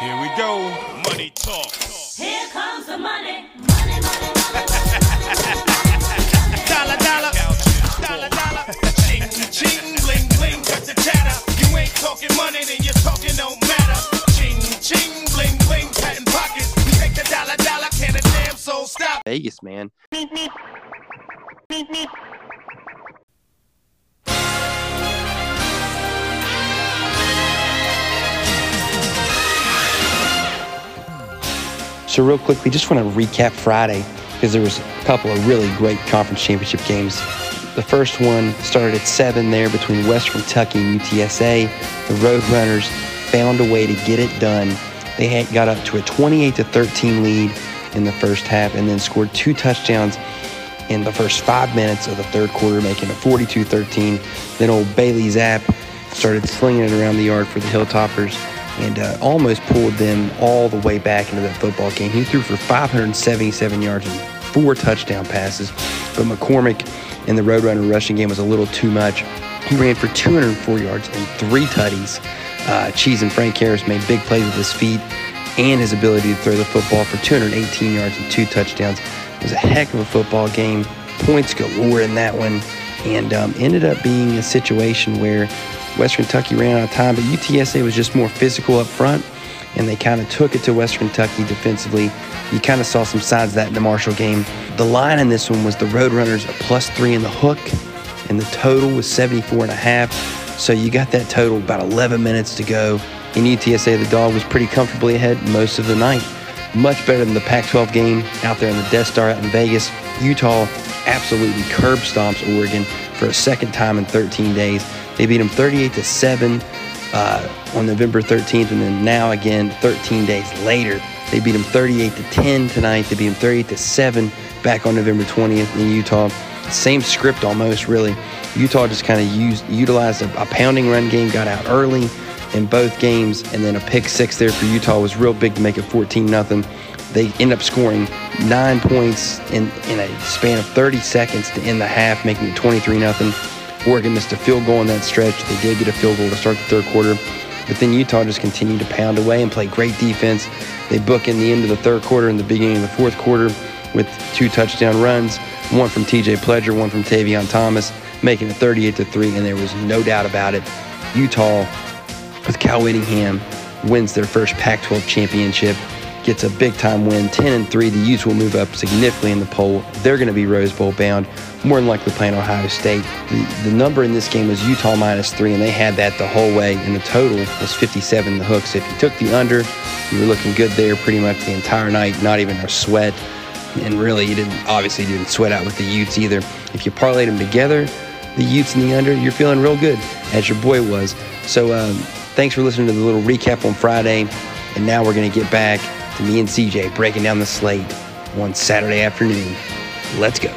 Here we go. Money talk. Here comes the money. Money, money, money. Dollar, dollar. Dollar, dollar. Ching, ching, bling, bling. Cut the chatter. You ain't talking money, then your talking don't matter. Ching, ching, bling, bling. Patent pockets. We take the dollar, dollar. Can a damn soul stop? Vegas, man. So real quick, we just want to recap Friday because there was a couple of really great conference championship games. The first one started at seven there between West Kentucky and UTSA. The Roadrunners found a way to get it done. They got up to a 28 to 13 lead in the first half and then scored two touchdowns in the first five minutes of the third quarter, making it 42 13. Then old Bailey Zappe started slinging it around the yard for the Hilltoppers and uh, almost pulled them all the way back into that football game. He threw for 577 yards and four touchdown passes, but McCormick in the Roadrunner rushing game was a little too much. He ran for 204 yards and three tutties. Uh, Cheese and Frank Harris made big plays with his feet and his ability to throw the football for 218 yards and two touchdowns. It was a heck of a football game. Points galore in that one, and um, ended up being a situation where West Kentucky ran out of time, but UTSA was just more physical up front, and they kind of took it to West Kentucky defensively. You kind of saw some signs of that in the Marshall game. The line in this one was the Roadrunners a plus three in the hook, and the total was 74 and a half. So you got that total about 11 minutes to go. In UTSA, the dog was pretty comfortably ahead most of the night. Much better than the Pac 12 game out there in the Death Star out in Vegas. Utah absolutely curb stomps Oregon for a second time in 13 days. They beat them 38 to 7 uh, on November 13th, and then now again 13 days later. They beat them 38 to 10 tonight. They beat them 38 to 7 back on November 20th in Utah. Same script almost, really. Utah just kind of used utilized a, a pounding run game, got out early in both games, and then a pick six there for Utah was real big to make it 14 nothing. They end up scoring nine points in, in a span of 30 seconds to end the half, making it 23 nothing. Oregon missed a field goal in that stretch. They did get a field goal to start the third quarter, but then Utah just continued to pound away and play great defense. They book in the end of the third quarter and the beginning of the fourth quarter with two touchdown runs, one from TJ Pledger, one from Tavion Thomas, making it 38 to 3, and there was no doubt about it. Utah, with Cal Whittingham, wins their first Pac 12 championship, gets a big time win, 10 and 3. The Utes will move up significantly in the poll. They're going to be Rose Bowl bound, more than likely playing Ohio State. The, the number in this game was Utah minus 3, and they had that the whole way, and the total was 57 in the hook. So if you took the under, you were looking good there pretty much the entire night, not even a sweat and really you didn't obviously didn't sweat out with the Utes either. If you parlayed them together, the Utes and the under, you're feeling real good, as your boy was. So um, thanks for listening to the little recap on Friday, and now we're gonna get back to me and CJ breaking down the slate one Saturday afternoon. Let's go.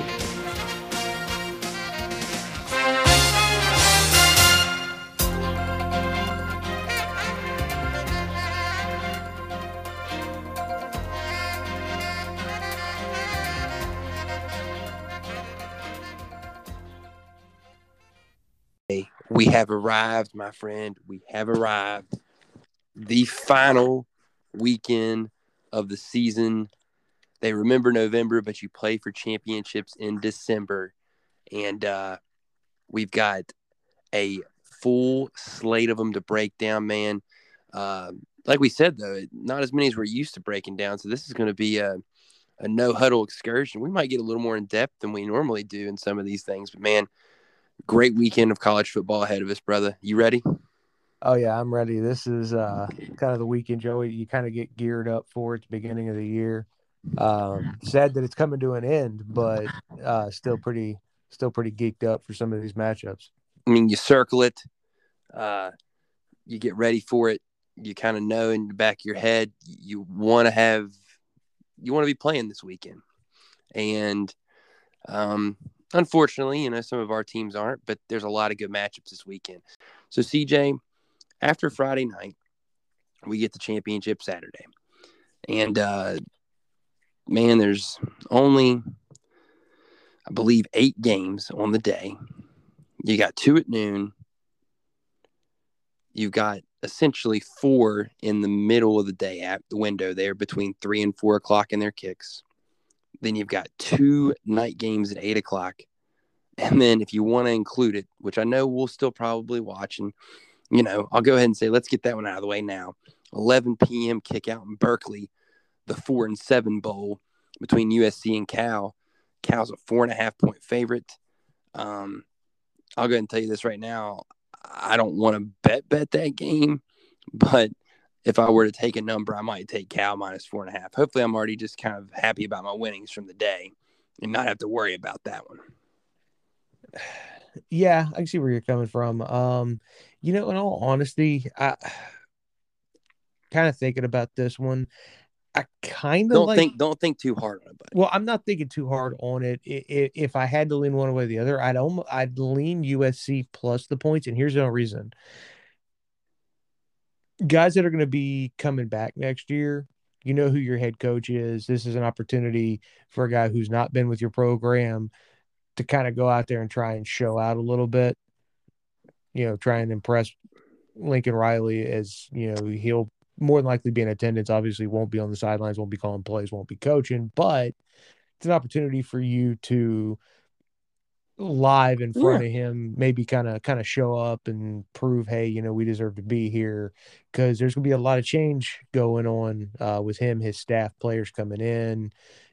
We have arrived, my friend. We have arrived. The final weekend of the season. They remember November, but you play for championships in December. And uh, we've got a full slate of them to break down, man. Uh, like we said, though, not as many as we're used to breaking down. So this is going to be a, a no huddle excursion. We might get a little more in depth than we normally do in some of these things. But, man, great weekend of college football ahead of us, brother. You ready? Oh yeah, I'm ready. This is uh, kind of the weekend, Joey. You kind of get geared up for it. It's beginning of the year. Um, sad that it's coming to an end, but uh, still pretty, still pretty geeked up for some of these matchups. I mean, you circle it, uh, you get ready for it. You kind of know in the back of your head you want to have, you want to be playing this weekend, and um, unfortunately, you know some of our teams aren't, but there's a lot of good matchups this weekend. So, CJ, after Friday night, we get the championship Saturday, and uh, man, there's only, I believe, eight games on the day. You got two at noon. You've got essentially four in the middle of the day at the window there between three and four o'clock in their kicks. Then you've got two night games at eight o'clock. And then if you want to include it, which I know we'll still probably watch, and you know, I'll go ahead and say let's get that one out of the way now. 11 p.m. kick out in Berkeley, the four and seven bowl between USC and Cal. Cal's a four and a half point favorite. Um, I'll go ahead and tell you this right now. I don't want to bet bet that game, but if I were to take a number, I might take Cal minus four and a half. Hopefully, I'm already just kind of happy about my winnings from the day and not have to worry about that one. Yeah, I can see where you're coming from. Um, you know, in all honesty, I kind of thinking about this one. I kind of Don't like. think don't think too hard on it, buddy. Well, I'm not thinking too hard on it. I- i- If I had to lean one way or the other, I'd almost I'd lean USC plus the points, and here's the reason: guys that are going to be coming back next year, you know who your head coach is. This is an opportunity for a guy who's not been with your program to kind of go out there and try and show out a little bit. You know, try and impress Lincoln Riley as you know he'll more than likely be in attendance. Obviously, won't be on the sidelines, won't be calling plays, won't be coaching, but it's an opportunity for you to live in front of him, maybe kind of kind of show up and prove, hey, you know, we deserve to be here because there's gonna be a lot of change going on uh, with him, his staff, players coming in,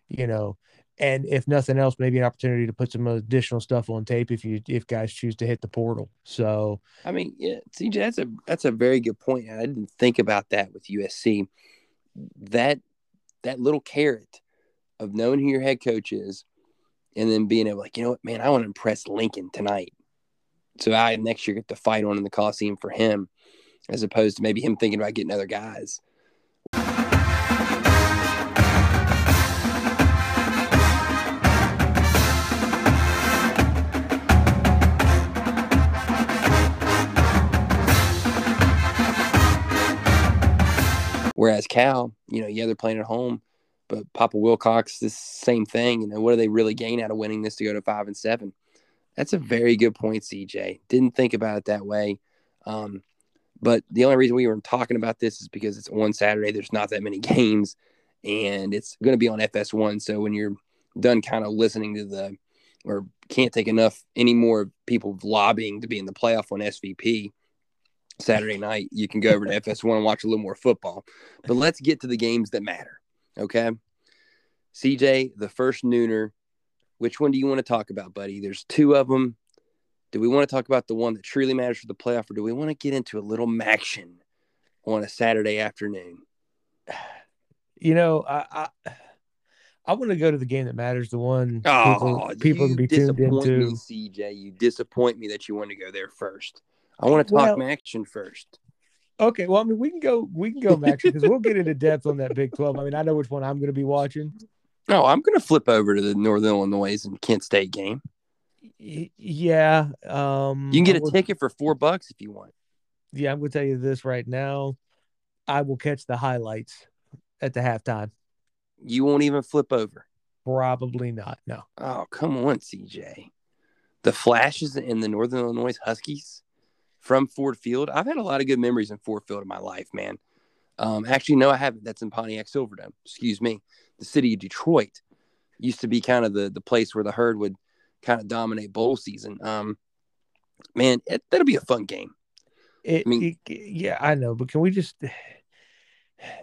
you know. And if nothing else, maybe an opportunity to put some additional stuff on tape if you if guys choose to hit the portal. So I mean, yeah, CJ, that's a that's a very good point. I didn't think about that with USC. That that little carrot of knowing who your head coach is, and then being able, like, you know what, man, I want to impress Lincoln tonight. So I next year get to fight on in the Coliseum for him, as opposed to maybe him thinking about getting other guys. Whereas Cal, you know, yeah, they're playing at home, but Papa Wilcox, this same thing. You know, what do they really gain out of winning this to go to five and seven? That's a very good point, CJ. Didn't think about it that way. Um, but the only reason we were talking about this is because it's on Saturday. There's not that many games, and it's going to be on FS1. So when you're done kind of listening to the, or can't take enough any more people lobbying to be in the playoff on SVP Saturday night, you can go over to FS1 and watch a little more football. But let's get to the games that matter. Okay. CJ, the first nooner. Which one do you want to talk about, buddy? There's two of them. Do we want to talk about the one that truly matters for the playoff, or do we want to get into a little action on a Saturday afternoon? you know, I I, I want to go to the game that matters, the one Oh, people, people you can be tuned disappoint into. me, CJ. You disappoint me that you want to go there first. I want to talk Well- action first. Okay, well, I mean, we can go, we can go Max because we'll get into depth on that Big Twelve. I mean, I know which one I'm going to be watching. No, I'm going to flip over to the Northern Illinois and Kent State game. Y- Yeah, um, You can get a will- ticket for four bucks if you want. Yeah, I'm going to tell you this right now. I will catch the highlights at the halftime. You won't even flip over. Probably not. No. Oh, come on, CJ. The flashes in the Northern Illinois Huskies from Ford Field. I've had a lot of good memories in Ford Field in my life, man. Um, actually, no, I haven't. That's in Pontiac Silverdome. Excuse me. The city of Detroit used to be kind of the the place where the herd would kind of dominate bowl season. Um, man, it, that'll be a fun game. It, I mean- it- yeah, I know, but can we just?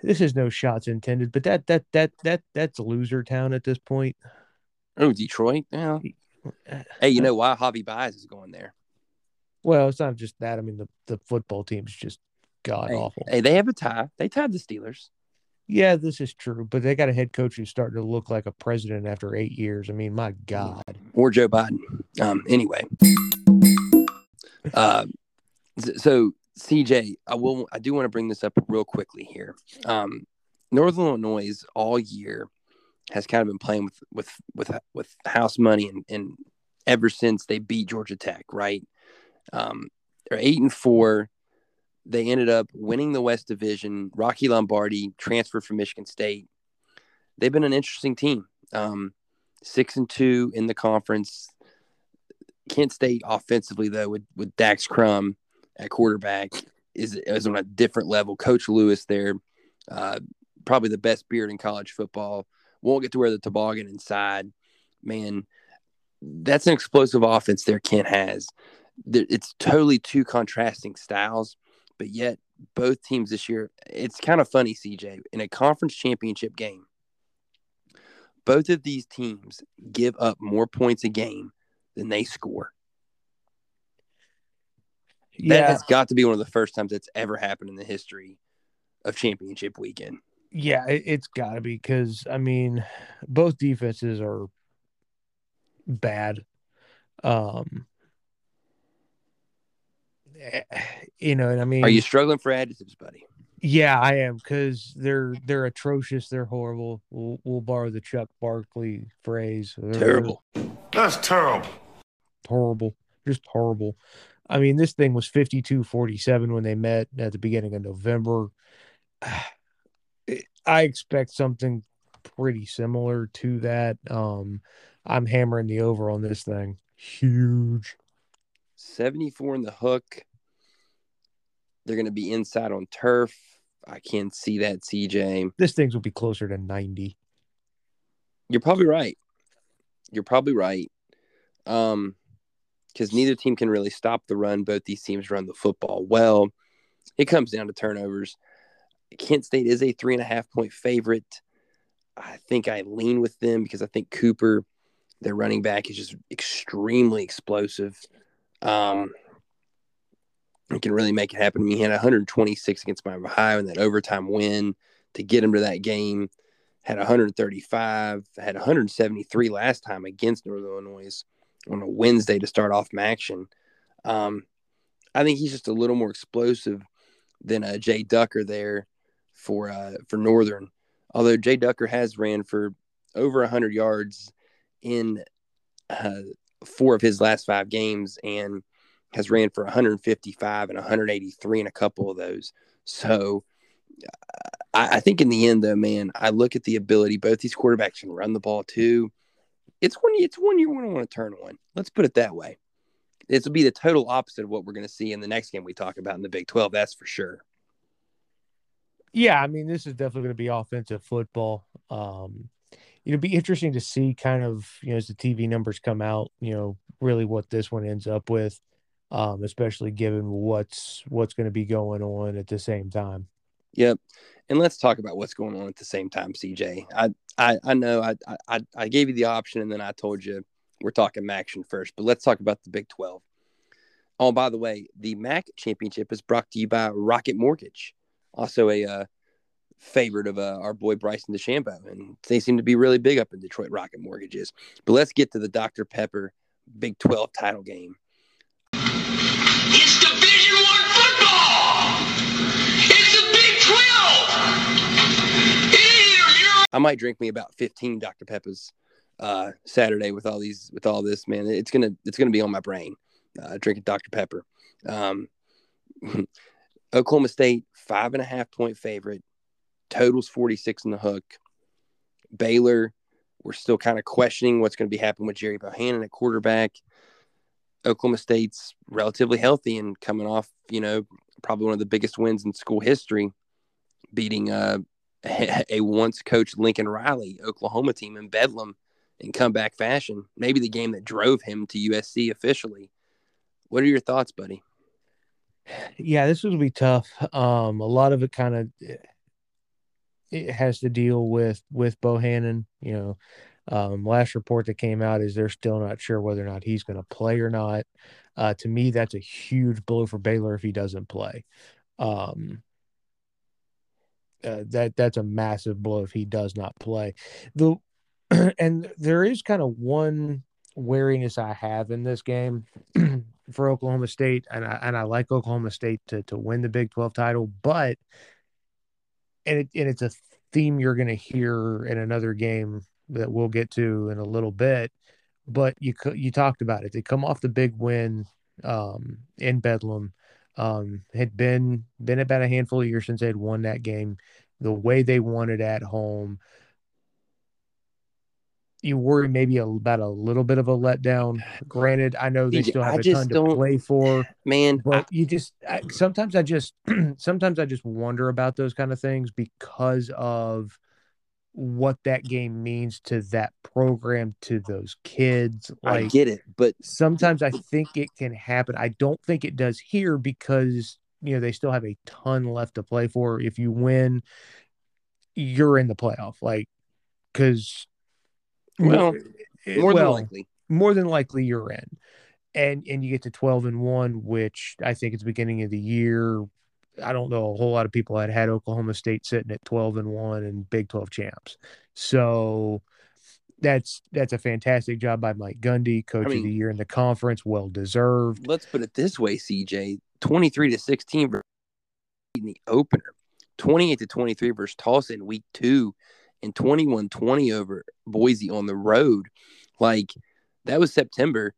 This is no shots intended, but that that that that that's loser town at this point. Oh, Detroit. Yeah. Hey, you know why Javi Baez is going there? Well, it's not just that. I mean, the the football team's just god Hey, awful. hey, they have a tie. They tied the Steelers. Yeah, this is true, but they got a head coach who's starting to look like a president after eight years. I mean, my God. or Joe Biden. Um, anyway, uh, so CJ, I will. I do want to bring this up real quickly here. Um, Northern Illinois all year has kind of been playing with with with with house money, and, and ever since they beat Georgia Tech, right? Um, they're eight and four. They ended up winning the West Division. Rocky Lombardi transferred from Michigan State. They've been an interesting team. Um, six and two in the conference. Kent State offensively though with with Dax Crum at quarterback is is on a different level. Coach Lewis there, uh, probably the best beard in college football. Won't get to wear the toboggan inside. Man, that's an explosive offense there. Kent has. It's totally two contrasting styles, but yet both teams this year. It's kind of funny, CJ, in a conference championship game. Both of these teams give up more points a game than they score. Yeah, That has got to be one of the first times that's ever happened in the history of championship weekend. yeah, it, it's got to be because I mean, both defenses are bad. Um, you know, and I mean, Are you struggling for adjectives, buddy? Yeah, I am because they're they're atrocious. They're horrible. We'll, we'll borrow the Chuck Barkley phrase. Terrible. That's terrible. horrible, just horrible. I mean, this thing was 52-47 when they met at the beginning of November. I expect something pretty similar to that. Um, I'm hammering the over on this thing. Huge. 74 in the hook. They're going to be inside on turf. I can't see that, CJ. This thing's will be closer to 90. You're probably right. You're probably right. Um, because neither team can really stop the run. Both these teams run the football well. It comes down to turnovers. Kent State is a three and a half point favorite. I think I lean with them because I think Cooper, their running back, is just extremely explosive. Um, he can really make it happen. He had 126 against my Ohio in that overtime win to get him to that game. Had 135, had 173 last time against Northern Illinois on a Wednesday to start off action. Um, I think he's just a little more explosive than uh, Jay Ducker there for uh, for Northern. Although Jay Ducker has ran for over 100 yards in uh, four of his last five games and has ran for 155 and 183 in a couple of those. So I, I think in the end, though, man, I look at the ability. Both these quarterbacks can run the ball too. It's one. It's one you're going to want to turn on. Let's put it that way. This will be the total opposite of what we're going to see in the next game we talk about in the Big 12. That's for sure. Yeah, I mean, this is definitely going to be offensive football. Um, it'll be interesting to see kind of, you know, as the TV numbers come out, you know, really what this one ends up with, um, especially given what's what's going to be going on at the same time. Yep. And let's talk about what's going on at the same time, CJ. I I, I know I, I I gave you the option and then I told you we're talking action first, but let's talk about the Big 12. Oh, by the way, the MAC championship is brought to you by Rocket Mortgage, also a uh, favorite of uh, our boy Bryson DeChambeau, and they seem to be really big up in Detroit. Rocket Mortgages. But let's get to the Dr Pepper Big 12 title game. It's Division One football. It's the Big Twelve. Here, I might drink me about 15 Dr Peppers uh, Saturday with all these with all this man. It's gonna it's gonna be on my brain. Uh, drinking Dr Pepper. Um, Oklahoma State five and a half point favorite. Totals 46 in the hook. Baylor, we're still kind of questioning what's going to be happening with Gerry Bohanon at quarterback. Oklahoma State's relatively healthy and coming off, you know, probably one of the biggest wins in school history, beating uh, a once coached Lincoln Riley Oklahoma team in Bedlam in comeback fashion. Maybe the game that drove him to USC officially. What are your thoughts, buddy? Yeah, this would be tough. Um, a lot of it kind of it has to deal with with Bohanon. You know, um, last report that came out is they're still not sure whether or not he's going to play or not. Uh, to me, that's a huge blow for Baylor if he doesn't play. Um, uh, that that's a massive blow if he does not play. The and there is kind of one wariness I have in this game for Oklahoma State, and I and I like Oklahoma State to to win the Big Twelve title, but and it and it's a theme you're going to hear in another game that we'll get to in a little bit. But you you talked about it. They come off the big win um, in Bedlam. Um, had been been about a handful of years since they had won that game. The way they won it at home, you worry maybe about a little bit of a letdown. Uh, Granted, I know they still have I a ton to play for, Man, I- but you just I, sometimes I just sometimes I just wonder about those kind of things because of what that game means to that program to those kids. I get it, but sometimes I think it can happen. I don't think it does here because you know they still have a ton left to play for. If you win, you're in the playoff. Like because Well, more than likely. more than likely you're in. And and you get to 12 and 1, which I think it's the beginning of the year. I don't know a whole lot of people had had Oklahoma State sitting at 12 and 1 and Big 12 champs. So that's that's a fantastic job by Mike Gundy, coach of mean- the year in the conference, well deserved. Let's put it this way, CJ: twenty-three to sixteen versus in the opener, twenty-eight to twenty-three versus Tulsa in week two, and 21-20 over Boise on the road. Like that was September.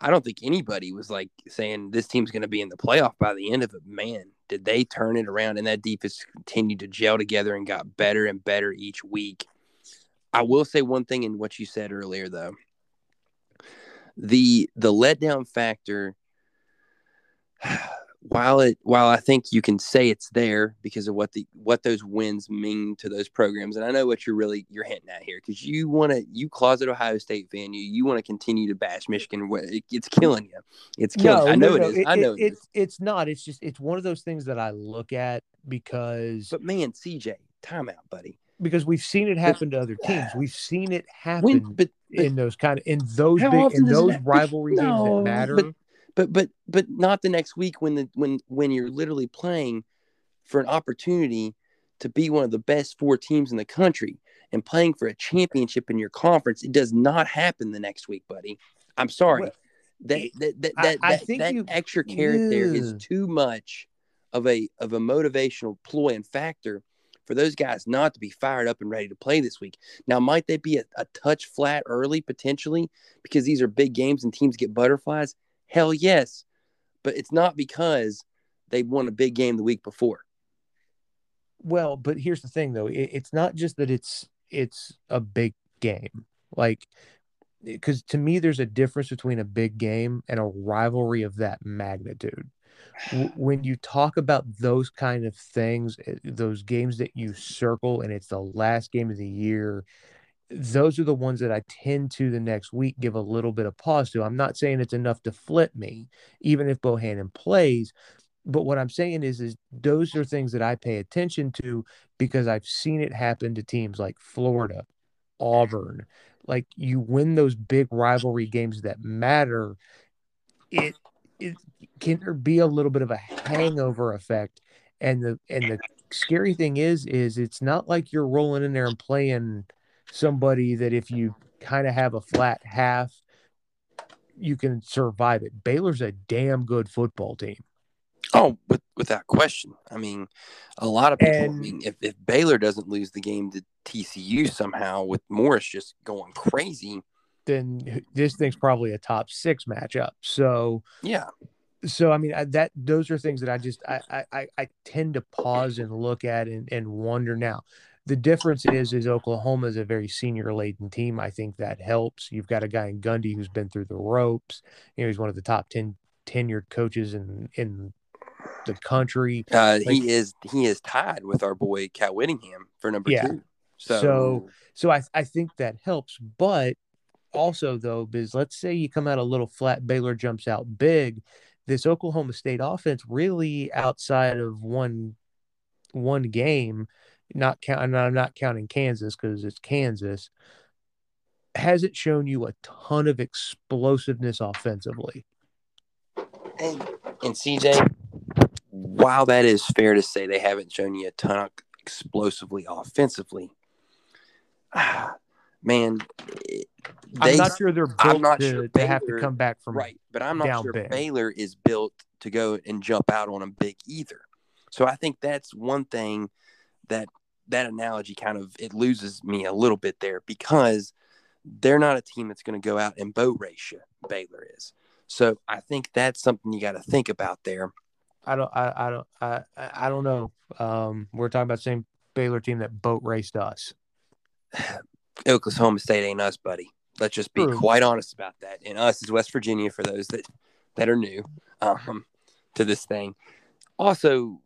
I don't think anybody was like saying this team's going to be in the playoff by the end of it. Man, did they turn it around? And that defense continued to gel together and got better and better each week. I will say one thing in what you said earlier, though. The the letdown factor, while it while I think you can say it's there because of what the what those wins mean to those programs, and I know what you're really you're hinting at here because you want to you closet Ohio State fan you you want to continue to bash Michigan. It- It's killing you. It's killing. you. I know it is. I know it is. it's it's not. It's just it's one of those things that I look at because But man, CJ, timeout, buddy. because we've seen it happen to other teams. We've seen it happen When, but, but in those kind of in those big in it those rivalry games that matter. but- but but but not the next week when the when when you're literally playing for an opportunity to be one of the best four teams in the country and playing for a championship in your conference it does not happen the next week buddy i'm sorry Well, that that that I- that, I that, think that you- extra carrot there is too much of a of a motivational ploy and factor for those guys not to be fired up and ready to play this week. Now, might they be a, a touch flat early potentially because these are big games and teams get butterflies? Hell yes. But it's not because they won a big game the week before. Well, but here's the thing though. It, it's not just that it's it's a big game. Like because to me there's a difference between a big game and a rivalry of that magnitude. When you talk about those kind of things, eh, those games that you circle and it's the last game of the year, those are the ones that I tend to the next week give a little bit of pause to. I'm not saying it's enough to flip me, even if Bohanon plays, but what I'm saying is, is those are things that I pay attention to because I've seen it happen to teams like Florida, Auburn. Like you win those big rivalry games that matter, it it can there be a little bit of a hangover effect. And the and the scary thing is, is it's not like you're rolling in there and playing somebody that if you kind of have a flat half, you can survive it. Baylor's a damn good football team. Oh, with, without question. I mean, a lot of people, I mean, if, if Baylor doesn't lose the game to TCU somehow with Morris just going crazy, then this thing's probably a top six matchup. So, yeah. so I mean I, that those are things that I just I I- I I tend to pause and look at and and wonder. Now, the difference is is Oklahoma is a very senior laden team. I think that helps. You've got a guy in Gundy who's been through the ropes. You know, he's one of the top 10 tenured coaches in in the country. Uh, Like- he is he is tied with our boy Cat Whittingham for number Yeah. two. So, So- So I I think that helps, but also though, because let's say you come out a little flat, Baylor jumps out big. This Oklahoma State offense really outside of one one game, not count. and I'm not counting Kansas because it's Kansas. Hasn't shown you a ton of explosiveness offensively. and, and CJ, while that is fair to say, they haven't shown you a ton of explosively offensively. Ah, man, it- I'm not sure they're built I'm not to, sure to have to come back from right, but I'm not sure big. Baylor is built to go and jump out on them big either. So I think that's one thing that that analogy kind of it loses me a little bit there because they're not a team that's going to go out and boat race you. Baylor is. So I think that's something you got to think about there. I don't I, I don't I I don't know. Um we're talking about the same Baylor team that boat raced us. Oklahoma State ain't us, buddy. Let's just be True. quite honest about that. And us is West Virginia for those that that are new um, to this thing. Also,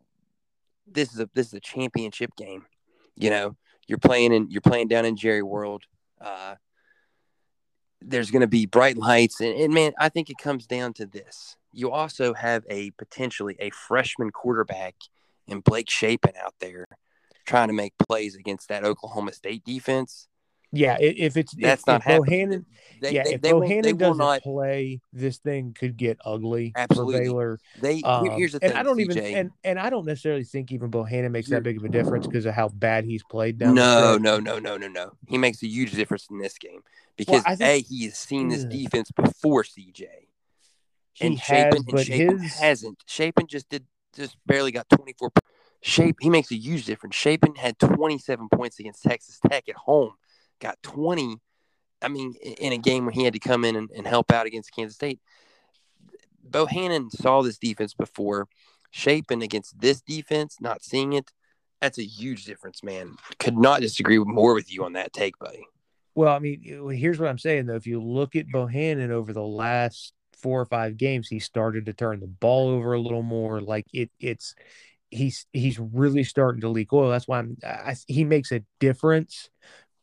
this is a this is a championship game. You know, you're playing in you're playing down in Jerry World. Uh, there's going to be bright lights, and, and man, I think it comes down to this. You also have a potentially a freshman quarterback in Blake Shapen out there trying to make plays against that Oklahoma State defense. Yeah, if it's That's if, not if happening. Bohanon, They, yeah, they, if they, Bohanon will doesn't not. play, this thing could get ugly Absolutely. Baylor. They Um, here's the thing. and I don't even and, and I don't necessarily think even Bohanon makes that big of a difference because of how bad he's played down. No, no, no, no, no, no. He makes a huge difference in this game because I think- a he has seen this defense before CJ, He and Shapen and Shapen his hasn't. Shapen just did just barely got 24. Shape he makes a huge difference. Shapen had 27 points against Texas Tech at home, got 20. I mean, in a game where he had to come in and, and help out against Kansas State. Bohanon saw this defense before. Shapen against this defense, not seeing it, that's a huge difference, man. Could not disagree more with you on that take, buddy. Well, I mean, here's what I'm saying though. If you look at Bohanon over the last four or five games, he started to turn the ball over a little more. Like it, it's he's he's really starting to leak oil. That's why I'm. I, he makes a difference,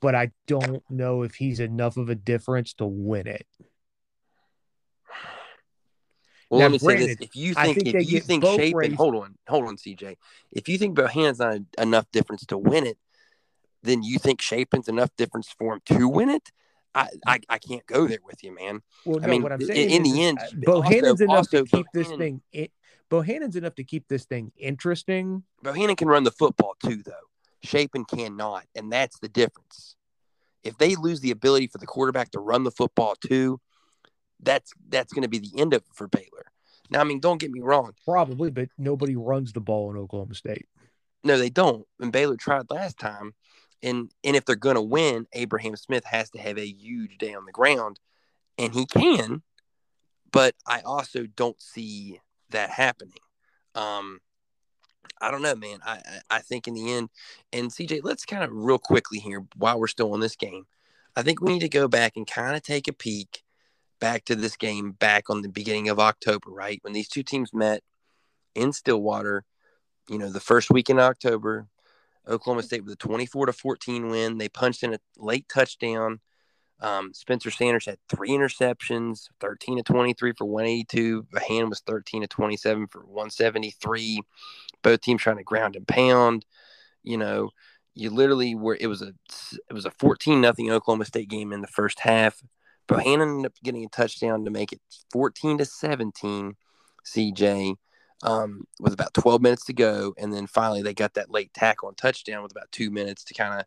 but I don't know if he's enough of a difference to win it. Well, Now, let me say this: if you think, think if you think Shapen, raised- hold on, hold on, CJ. If you think Bohanon's not enough difference to win it, then you think Shapen's enough difference for him to win it. I, I, I can't go there with you, man. Well, I no, mean, what I'm saying in is, the end, uh, also- Bohanon's enough also to keep this thing. It, Bohanon's enough to keep this thing interesting. Bohanon can run the football too, though. Shapen cannot, and that's the difference. If they lose the ability for the quarterback to run the football too, that's that's going to be the end of it for Baylor. Now, I mean, don't get me wrong. Probably, but nobody runs the ball in Oklahoma State. No, they don't. And Baylor tried last time. And and if they're going to win, Abraham Smith has to have a huge day on the ground, and he can. But I also don't see that happening. Um, I don't know, man. I I- think in the end, and CJ, let's kind of real quickly here while we're still on this game. I think we need to go back and kind of take a peek back to this game back on the beginning of October, right when these two teams met in Stillwater. You know, the first week in October, Oklahoma State with a 24 to 14 win. They punched in a late touchdown. Um, Spencer Sanders had three interceptions, 13 to 23 for 182. Bahan was 13 to 27 for 173. Both teams trying to ground and pound. You know, you literally were. It was a it was a 14 nothing Oklahoma State game in the first half. Bohanon ended up getting a touchdown to make it 14 to 17. CJ um, with about 12 minutes to go. And then finally, they got that late tackle and touchdown with about two minutes to kind of,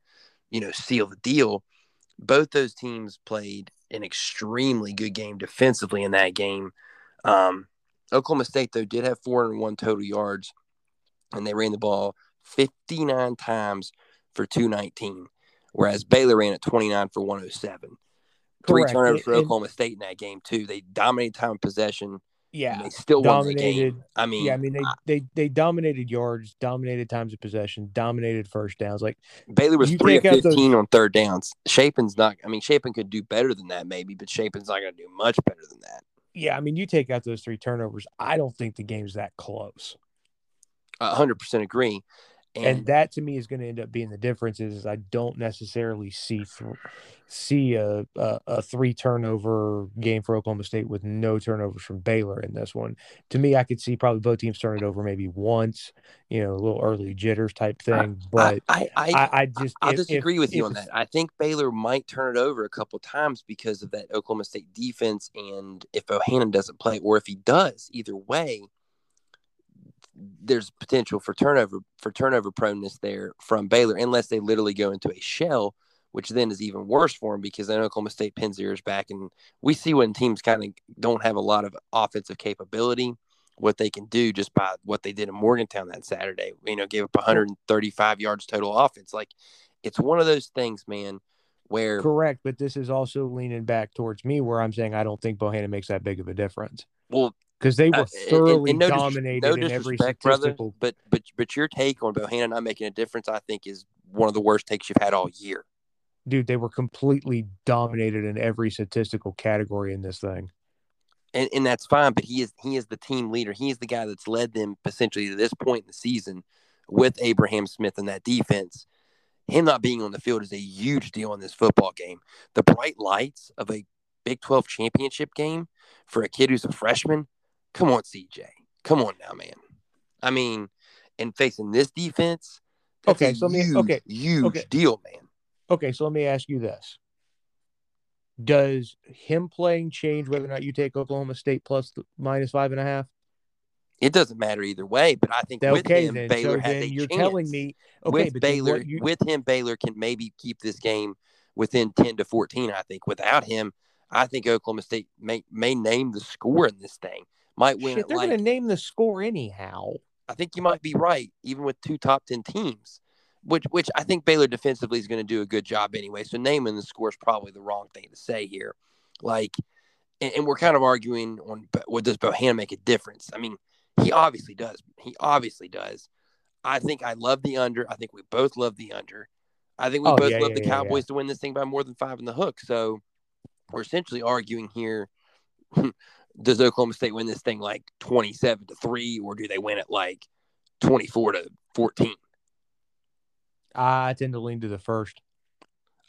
you know, seal the deal. Both those teams played an extremely good game defensively in that game. Um, Oklahoma State, though, did have 401 total yards, and they ran the ball 59 times for 219, whereas Baylor ran at 29 for 107. Three Correct. turnovers for Oklahoma State in that game, too. They dominated time of possession. Yeah, they still the dominated. game. I mean, yeah, I mean they, they they dominated yards, dominated times of possession, dominated first downs. Like Baylor was three of out those- on third downs. Shapen's not. I mean, Shapen could do better than that, maybe, but Shapen's not going to do much better than that. yeah, I mean you take out those three turnovers, I don't think the game's that close. A hundred percent agree. And, And, that to me is going to end up being the difference. Is, is I don't necessarily see th- see a, a a three turnover game for Oklahoma State with no turnovers from Baylor in this one. To me, I could see probably both teams turn it over maybe once, you know, a little early jitters type thing. But I, I, I, I just I, will if- if- disagree with you if on that. I think Baylor might turn it over a couple times because of that Oklahoma State defense, and if Bohanon doesn't play, or if he does, either way, there's potential for turnover for turnover proneness there from Baylor, unless they literally go into a shell, which then is even worse for them because then Oklahoma State pins their ears back, and we see when teams kind of don't have a lot of offensive capability. What they can do just by what they did in Morgantown that Saturday, you know, gave up 135 yards total offense. Like, it's one of those things, man, where correct, but this is also leaning back towards me where I'm saying I don't think Bohanon makes that big of a difference well, because they were Uh, and- and- thoroughly no dominated no in every disrespect, brother, statistical. but but but your take on Bohanna not making a difference, I think, is one of the worst takes you've had all year. dude, they were completely dominated in every statistical category in this thing. and, and that's fine. But he is he is the team leader. He is the guy that's led them essentially to this point in the season with Abraham Smith and that defense. Him not being on the field is a huge deal in this football game. The bright lights of a Big 12 championship game for a kid who's a freshman. Come on, CJ. Come on now, man. I mean, and facing this defense, Okay, so let me- huge, okay, huge okay. deal, man. Okay, so let me ask you this. Does him playing change whether or not you take Oklahoma State plus the minus five and a half? It doesn't matter either way, but I think with Okay, him, then. Baylor so has a you're chance. telling me, okay, with Baylor, you, with him, Baylor can maybe keep this game within ten to fourteen. I think without him, I think Oklahoma State may may name the score in this thing. Might win shit, they're like going to name the score anyhow. I think you might be right, even with two top ten teams. Which which I think Baylor defensively is going to do a good job anyway. So naming the score is probably the wrong thing to say here. Like, and, and we're kind of arguing on what does Bohanna make a difference? I mean, he obviously does. He obviously does. I think I love the under. I think we both love the under. I think we Oh, both yeah, love yeah, the yeah. Cowboys to win this thing by more than five in the hook. So we're essentially arguing here. does Oklahoma State win this thing like 27 to 3 or do they win it like 24 to 14? I tend to lean to the first.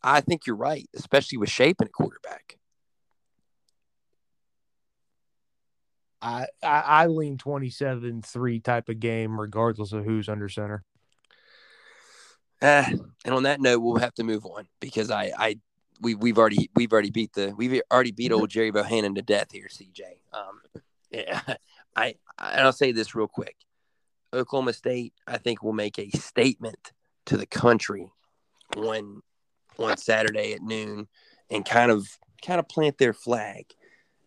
I think you're right, especially with Shapen a quarterback. I, I, I lean 27 3 type of game, regardless of who's under center. Uh, and on that note, we'll have to move on because I, I, we, we've already, we've already beat the, we've already beat old Gerry Bohanon to death here, CJ. Um, yeah, I, and I'll say this real quick. Oklahoma State, I think, will make a statement to the country on on Saturday at noon, and kind of, kind of plant their flag.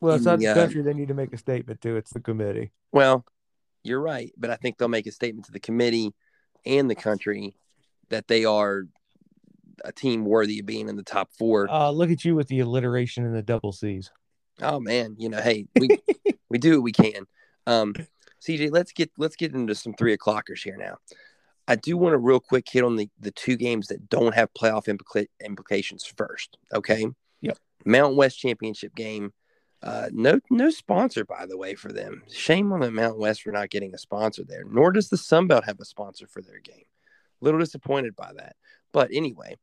Well, it's not the, the uh, country they need to make a statement to, it's the committee. Well, you're right, but I think they'll make a statement to the committee and the country that they are a team worthy of being in the top four. Uh, look at you with the alliteration and the double C's. Oh man, you know, hey, we we do what we can. Um, CJ, let's get let's get into some three o'clockers here now. I do want to real quick hit on the the two games that don't have playoff implica- implications first. Okay. Yep. Mountain West championship game. Uh, no, no sponsor, by the way, for them. Shame on the Mountain West for not getting a sponsor there. Nor does the Sun Belt have a sponsor for their game. Little disappointed by that. But anyway,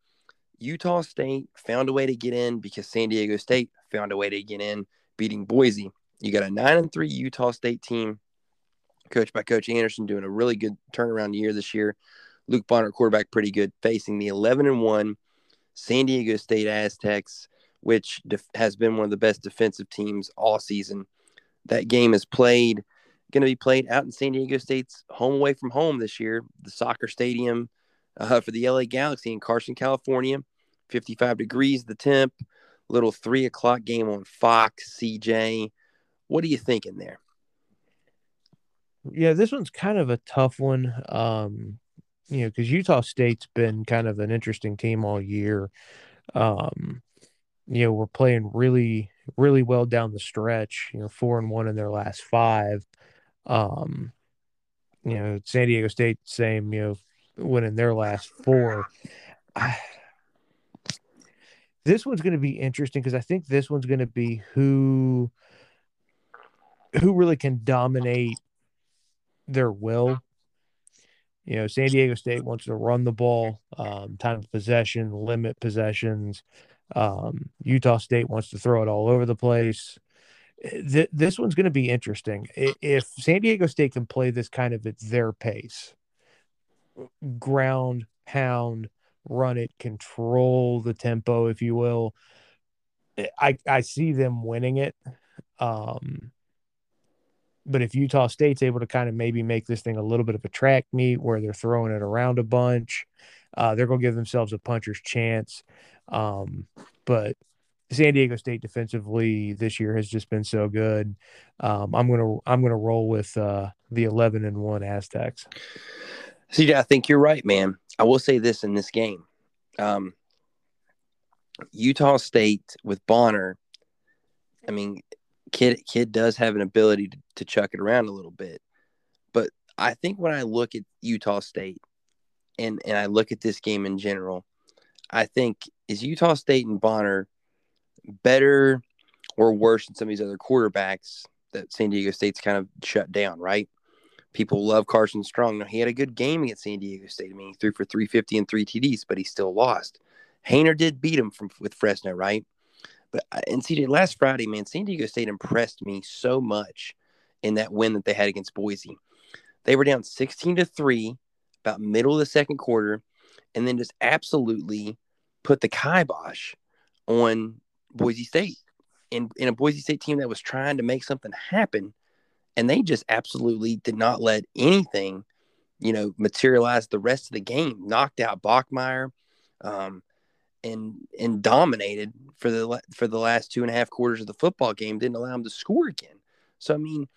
Utah State found a way to get in because San Diego State found a way to get in, beating Boise. You got a nine and three Utah State team, coached by Coach Anderson, doing a really good turnaround year this year. Luke Bonner, quarterback, pretty good, facing the eleven and one San Diego State Aztecs, which def- has been one of the best defensive teams all season. That game is played, going to be played out in San Diego State's home away from home this year, the soccer stadium uh, for the LA Galaxy in Carson, California. 55 degrees the temp, little three o'clock game on Fox, CJ. What are you thinking there? Yeah, this one's kind of a tough one. Um, you know, because Utah State's been kind of an interesting team all year. Um, you know, we're playing really, really well down the stretch. You know, four and one in their last five. Um, you know, San Diego State, same. You know, winning their last four. I, this one's going to be interesting because I think this one's going to be who who really can dominate their will. You know, San Diego State wants to run the ball, um, time of possession, limit possessions. Um, Utah State wants to throw it all over the place. Th- this one's going to be interesting. If San Diego State can play this kind of at their pace, ground, pound, run it, control the tempo, if you will, I, I see them winning it. Um, but if Utah State's able to kind of maybe make this thing a little bit of a track meet where they're throwing it around a bunch, uh, they're going to give themselves a puncher's chance. Um, but San Diego State defensively this year has just been so good. Um, I'm gonna I'm gonna roll with uh, the 11 and one Aztecs. CJ, I think you're right, man. I will say this in this game. Um, Utah State with Bonner, I mean, kid kid does have an ability to, to chuck it around a little bit. But I think when I look at Utah State and and I look at this game in general, I think is Utah State and Bonner better or worse than some of these other quarterbacks that San Diego State's kind of shut down, right? People love Carson Strong. Now, he had a good game against San Diego State. I mean, he threw for 350 and three TDs, but he still lost. Haener did beat him from with Fresno, right? But uh, and CJ last Friday, man, San Diego State impressed me so much in that win that they had against Boise. They were down 16 to 3 about middle of the second quarter and then just absolutely put the kibosh on Boise State. In, in a Boise State team that was trying to make something happen, and they just absolutely did not let anything, you know, materialize the rest of the game. Knocked out Bachmeier, um, and and dominated for the for the last two and a half quarters of the football game. Didn't allow them to score again. So I mean,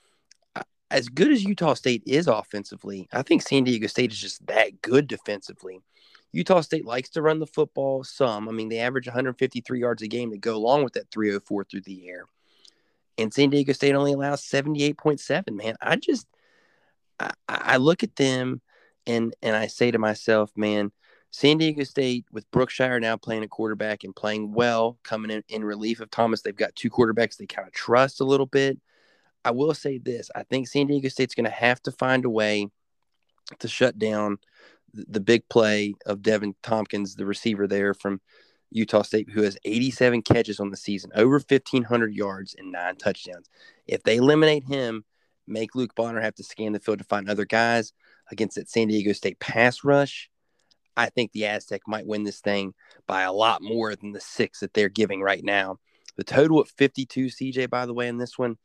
as good as Utah State is offensively, I think San Diego State is just that good defensively. Utah State likes to run the football some. I mean, they average 153 yards a game to go along with that 304 through the air. And San Diego State only allows 78.7. Man, I just I, I look at them and and I say to myself, man, San Diego State with Brookshire now playing a quarterback and playing well, coming in in relief of Thomas. They've got two quarterbacks they kind of trust a little bit. I will say this: I think San Diego State's going to have to find a way to shut down the big play of Deven Thompkins, the receiver there from Utah State, who has 87 catches on the season, over 1,500 yards and nine touchdowns. If they eliminate him, make Luke Bonner have to scan the field to find other guys against that San Diego State pass rush, I think the Aztec might win this thing by a lot more than the six that they're giving right now. The total at 52, CJ, by the way, in this one,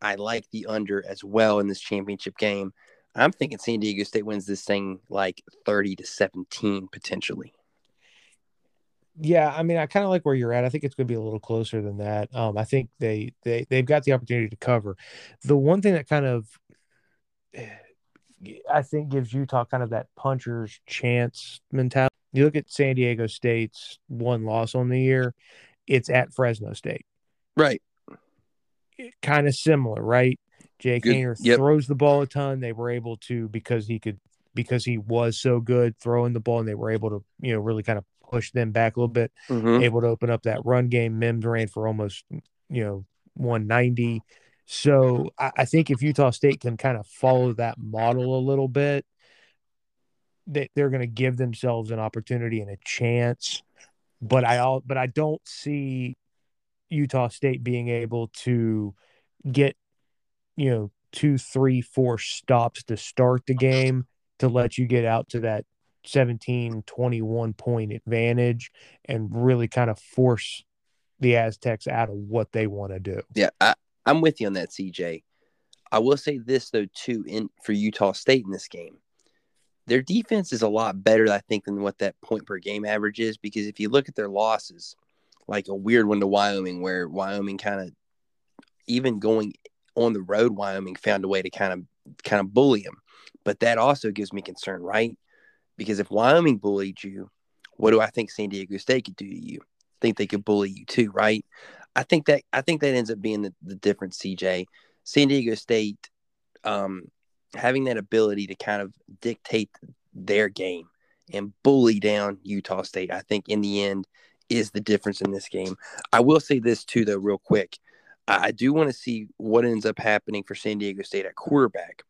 I like the under as well in this championship game. I'm thinking San Diego State wins this thing like 30 to 17 potentially. Yeah, I mean, I kind of like where you're at. I think it's going to be a little closer than that. Um, I think they they they've got the opportunity to cover. The one thing that kind of I think gives Utah kind of that puncher's chance mentality. You look at San Diego State's one loss on the year, it's at Fresno State. Right. Kind of similar, right? Jake Good. Yep. throws the ball a ton. They were able to because he could because he was so good throwing the ball, and they were able to you know really kind of push them back a little bit. Mhm. Able to open up that run game. Mims ran for almost you know 190. So I, I think if Utah State can kind of follow that model a little bit, they, they're going to give themselves an opportunity and a chance. But I all but I don't see Utah State being able to get you know two, three, four stops to start the game to let you get out to that 17, 21 point advantage and really kind of force the Aztecs out of what they want to do. Yeah, I, I'm with you on that, CJ. I will say this though too, in for Utah State in this game, their defense is a lot better, I think, than what that point per game average is. Because if you look at their losses, like a weird one to Wyoming, where Wyoming kind of, even going on the road, Wyoming found a way to kind of kind of bully them. But that also gives me concern, right? Because if Wyoming bullied you, what do I think San Diego State could do to you? I think they could bully you too, right? I think that I think that ends up being the, the difference, CJ. San Diego State um, having that ability to kind of dictate their game and bully down Utah State, I think in the end is the difference in this game. I will say this too, though, real quick. I, I do want to see what ends up happening for San Diego State at quarterback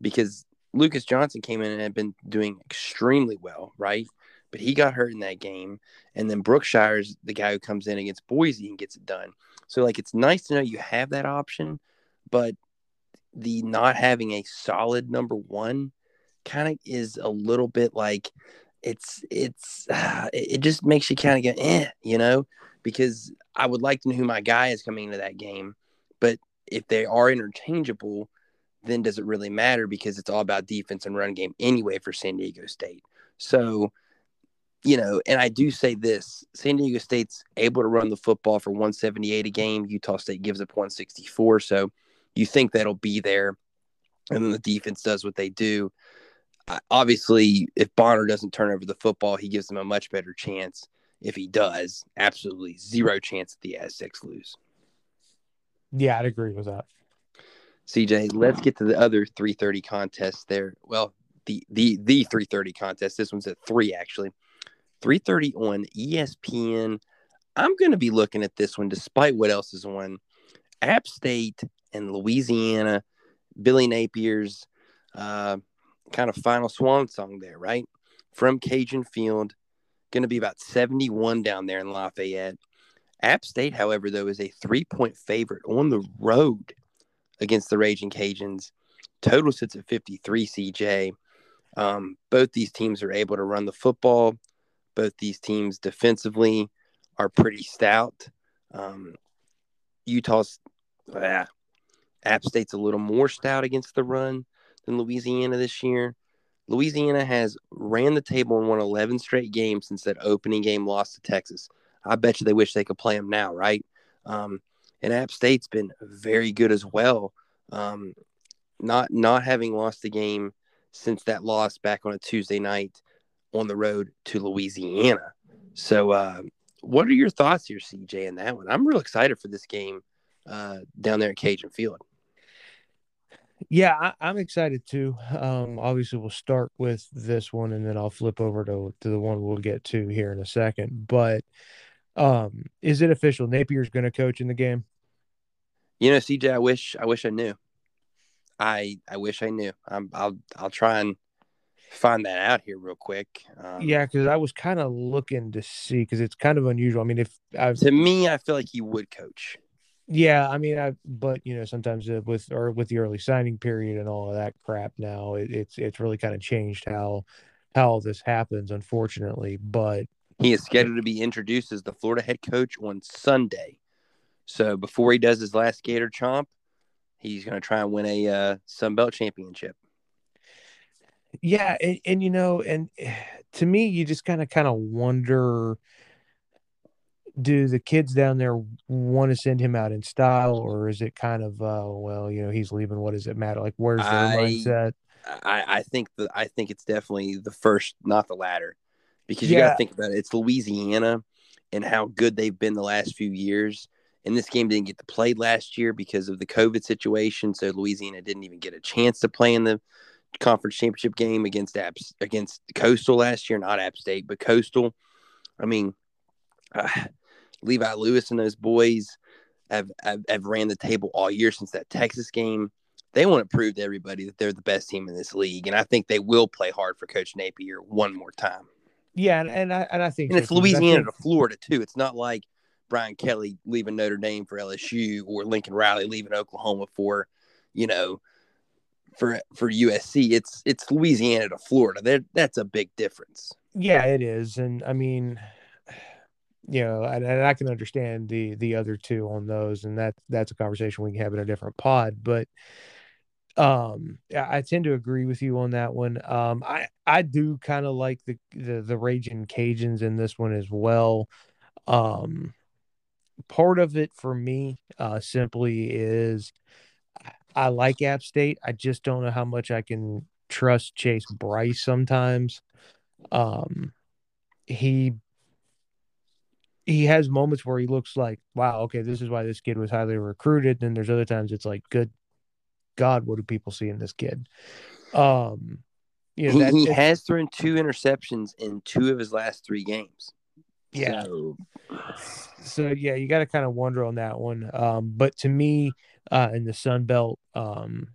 because Lucas Johnson came in and had been doing extremely well, right? But he got hurt in that game. And then Brookshire's the guy who comes in against Boise and gets it done. So, like, it's nice to know you have that option, but the not having a solid number one kind of is a little bit like it's it's uh, it it just makes you kind of go eh, you know, because I would like to know who my guy is coming into that game, but if they are interchangeable, then does it really matter because it's all about defense and run game anyway for San Diego State. So, you know, and I do say this San Diego State's able to run the football for 178 a game. Utah State gives up 164. So you think that'll be there. And then the defense does what they do. Obviously, if Bonner doesn't turn over the football, he gives them a much better chance. If he does, absolutely zero chance that the Aztecs lose. Yeah, I'd agree with that. CJ, let's get to the other 330 contest there. Well, the the the 330 contest. This one's at three actually. 3:30 on ESPN. I'm going to be looking at this one despite what else is on. App State and Louisiana, Billy Napier's uh, kind of final swan song there, right? From Cajun Field, going to be about 71 down there in Lafayette. App State, however, though, is a three point favorite on the road against the Raging Cajuns. Total sits at 53 CJ. Um, both these teams are able to run the football. Both these teams defensively are pretty stout. Um, Utah's, ah, App State's a little more stout against the run than Louisiana this year. Louisiana has ran the table and won 11 straight games since that opening game loss to Texas. I bet you they wish they could play them now, right? Um, and App State's been very good as well. Um, not not having lost a game since that loss back on a Tuesday night on the road to Louisiana. So, uh, what are your thoughts here, CJ, in that one? I'm real excited for this game uh, down there at Cajun Field. Yeah, I, am excited too. Um, obviously, we'll start with this one, and then I'll flip over to to the one we'll get to here in a second. But um, is it official? Napier's going to coach in the game. You know, CJ, I wish I wish I knew. I I wish I knew. I'm, I'll I'll try and find that out here real quick. Um, yeah, because I was kind of looking to see because it's kind of unusual. I mean, if I to me, I feel like he would coach. Yeah, I mean, I but you know sometimes with or with the early signing period and all of that crap now, it, it's it's really kind of changed how how this happens, unfortunately. But he is scheduled to be introduced as the Florida head coach on Sunday. So before he does his last Gator chomp, he's going to try and win a uh, Sun Belt championship. Yeah, and, and you know, and to me, you just kind of kind of wonder do the kids down there want to send him out in style or is it kind of uh well you know he's leaving what does it matter like where's their I, mindset I, I think that I think it's definitely the first, not the latter, because you yeah. got to think about it. It's Louisiana and how good they've been the last few years. And this game didn't get to play last year because of the COVID situation, so Louisiana didn't even get a chance to play in the conference championship game against App against Coastal last year, not App State, but Coastal. I mean, uh, Levi Lewis and those boys have, have, have ran the table all year since that Texas game. They want to prove to everybody that they're the best team in this league, and I think they will play hard for Coach Napier one more time. Yeah, and, and I and I think and it's Louisiana think... to Florida too. It's not like Brian Kelly leaving Notre Dame for LSU or Lincoln Riley leaving Oklahoma for, you know, for for USC. It's it's Louisiana to Florida. That that's a big difference. Yeah, it is, and I mean, you know, and, and, I can understand the the other two on those, and that that's a conversation we can have in a different pod. But um, I tend to agree with you on that one. Um, I I do kind of like the, the the raging Cajuns in this one as well. Um, part of it for me, uh, simply is I like App State. I just don't know how much I can trust Chase Brice sometimes. Um, he he has moments where he looks like, wow, okay, this is why this kid was highly recruited. And there's other times it's like, good God, what do people see in this kid? Um, you know, he, he has thrown two interceptions in two of his last three games. Yeah. So, so yeah, you got to kind of wonder on that one. Um, but to me, uh, in the Sun Belt, um,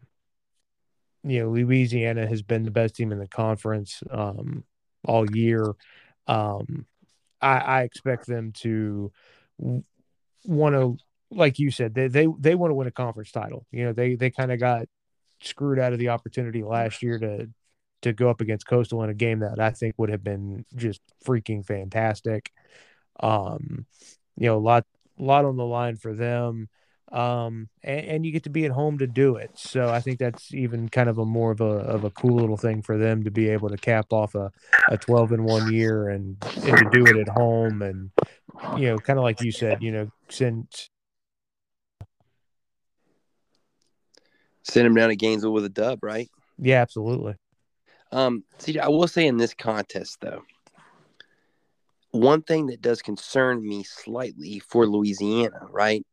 you know, Louisiana has been the best team in the conference um, all year. Um, I, I expect them to want to, like you said, they they they want to win a conference title. You know, they they kind of got screwed out of the opportunity last year to to go up against Coastal in a game that I think would have been just freaking fantastic. Um, you know, a lot lot on the line for them um, and, and, you get to be at home to do it. So I think that's even kind of a more of a of a cool little thing for them to be able to cap off a, a twelve in one year and, and to do it at home and you know, kind of like you said, you know, send send him down to Gainesville with a dub, right? Yeah, absolutely. Um, see, I will say in this contest though, one thing that does concern me slightly for Louisiana, right?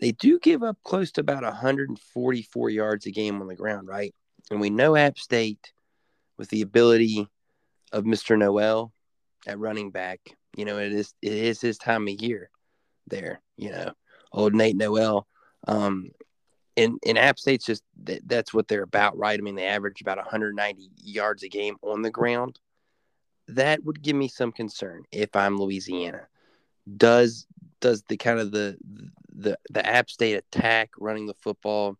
they do give up close to about 144 yards a game on the ground, right? And we know App State, with the ability of Mr. Noel, at running back. You know, it is it is his time of year there. You know, old Nate Noel. Um, and and App State's just that, that's what they're about, right? I mean, they average about 190 yards a game on the ground. That would give me some concern if I'm Louisiana. Does does the kind of the the the App State attack running the football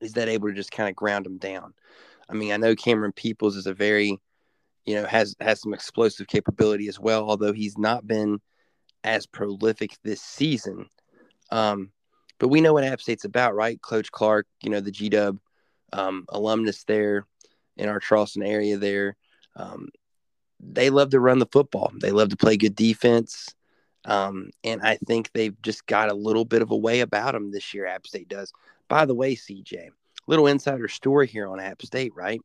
is that able to just kind of ground them down? I mean, I know Camerun Peoples is a very you know has has some explosive capability as well, although he's not been as prolific this season. Um, but we know what App State's about, right? Coach Clark, you know, the G Dub um, alumnus there in our Charleston area there. Um, they love to run the football. They love to play good defense. Um, and I think they've just got a little bit of a way about them this year. App State does. By the way, CJ, little insider story here on App State, right?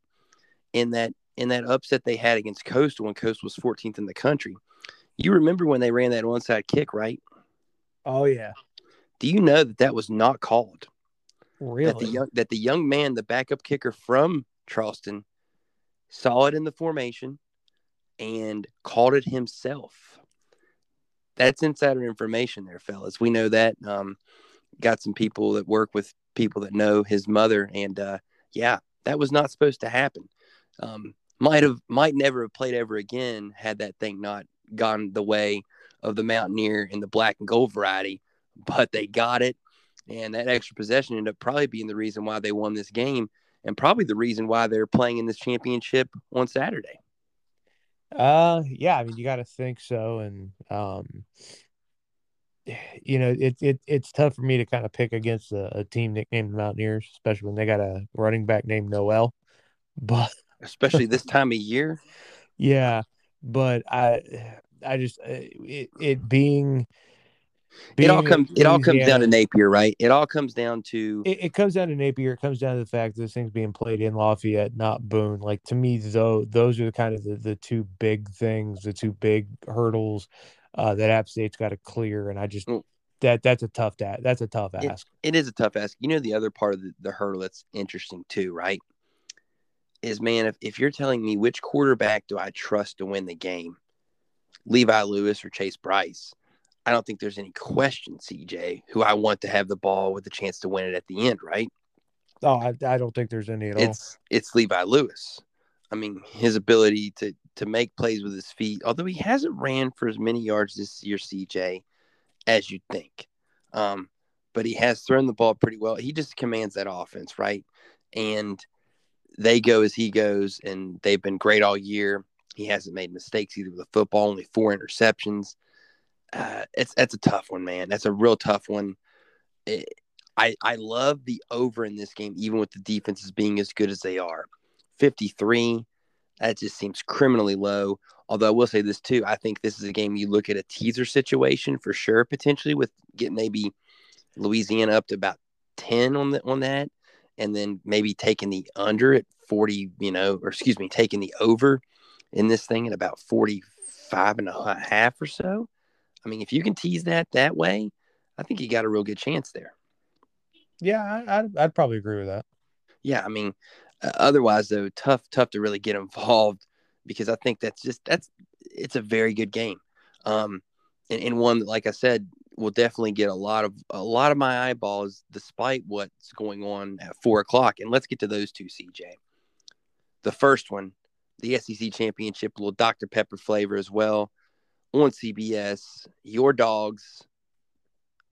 In that in that upset they had against Coastal when Coastal was 14th in the country. You remember when they ran that onside kick, right? Oh yeah. Do you know that that was not called? Really? That the young that the young man, the backup kicker from Charleston, saw it in the formation and called it himself. That's insider information there, fellas. We know that. Um, got some people that work with people that know his mother, and uh, yeah, that was not supposed to happen. Um, might have, might never have played ever again had that thing not gone the way of the Mountaineer in the black and gold variety. But they got it, and that extra possession ended up probably being the reason why they won this game, and probably the reason why they're playing in this championship on Saturday. Uh, yeah. I mean, you got to think so, and um, you know, it, it it's tough for me to kind of pick against a, a team nicknamed the Mountaineers, especially when they got a running back named Noel. But especially this time of year. yeah, but I, I just uh, it, it being. It all comes. It all comes down to Napier, right? It all comes down to it, it comes down to Napier. It comes down to the fact that this thing's being played in Lafayette, not Boone. Like to me, though, those are the kind of the, the two big things, the two big hurdles uh, that App State's got to clear. And I just Mm. that that's a tough that that's a tough It- ask. it is a tough ask. You know, the other part of the, the hurdle that's interesting too, right? Is man, if, if you're telling me which quarterback do I trust to win the game, Levi Lewis or Chase Brice, I don't think there's any question, CJ, who I want to have the ball with the chance to win it at the end, right? Oh, I, I don't think there's any at all. It's it's Levi Lewis. I mean, his ability to to make plays with his feet, although he hasn't ran for as many yards this year, CJ, as you'd think. Um, but he has thrown the ball pretty well. He just commands that offense, right? And they go as he goes, and they've been great all year. He hasn't made mistakes either with the football, only four interceptions. Uh, it's that's a tough one, man. That's a real tough one. It, I I love the over in this game, even with the defenses being as good as they are. Fifty three, that just seems criminally low. Although I will say this too, I think this is a game you look at a teaser situation for sure, potentially with getting maybe Louisiana up to about ten on the on that, and then maybe taking the under at forty, you know, or excuse me, taking the over in this thing at about 45 and a half or so. I mean, if you can tease that that way, I think you got a real good chance there. yeah, I, I'd, I'd probably agree with that. Yeah, I mean, uh, otherwise though, tough, tough to really get involved because I think that's just that's it's a very good game, um, and, and one that, like I said, will definitely get a lot of a lot of my eyeballs, despite what's going on at four o'clock. And let's get to those two, CJ. The first one, the SEC championship, a little Dr Pepper flavor as well, on CBS. Your dogs,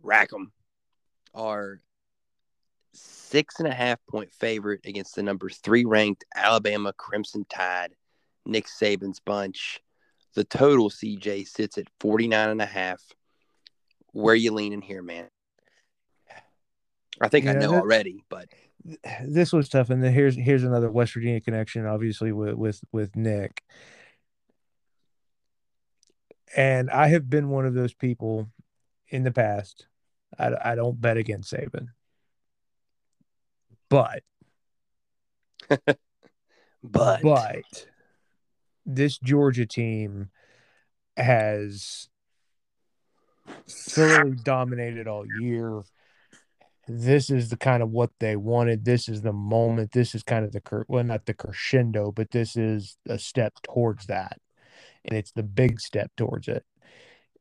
Rackham, are six and a half point favorite against the number three ranked Alabama Crimson Tide, Nick Saban's bunch. The total CJ sits at 49 and a half. Where you leaning here, man? I think I know already, but This was tough, and then here's here's another West Virginia connection, obviously with with with Nick. And I have been one of those people in the past. I, I don't bet against Saban, but but, but this Georgia team has thoroughly dominated all year. This is the kind of what they wanted. This is the moment. This is kind of the cur- well, not the crescendo, but this is a step towards that. And it's the big step towards it.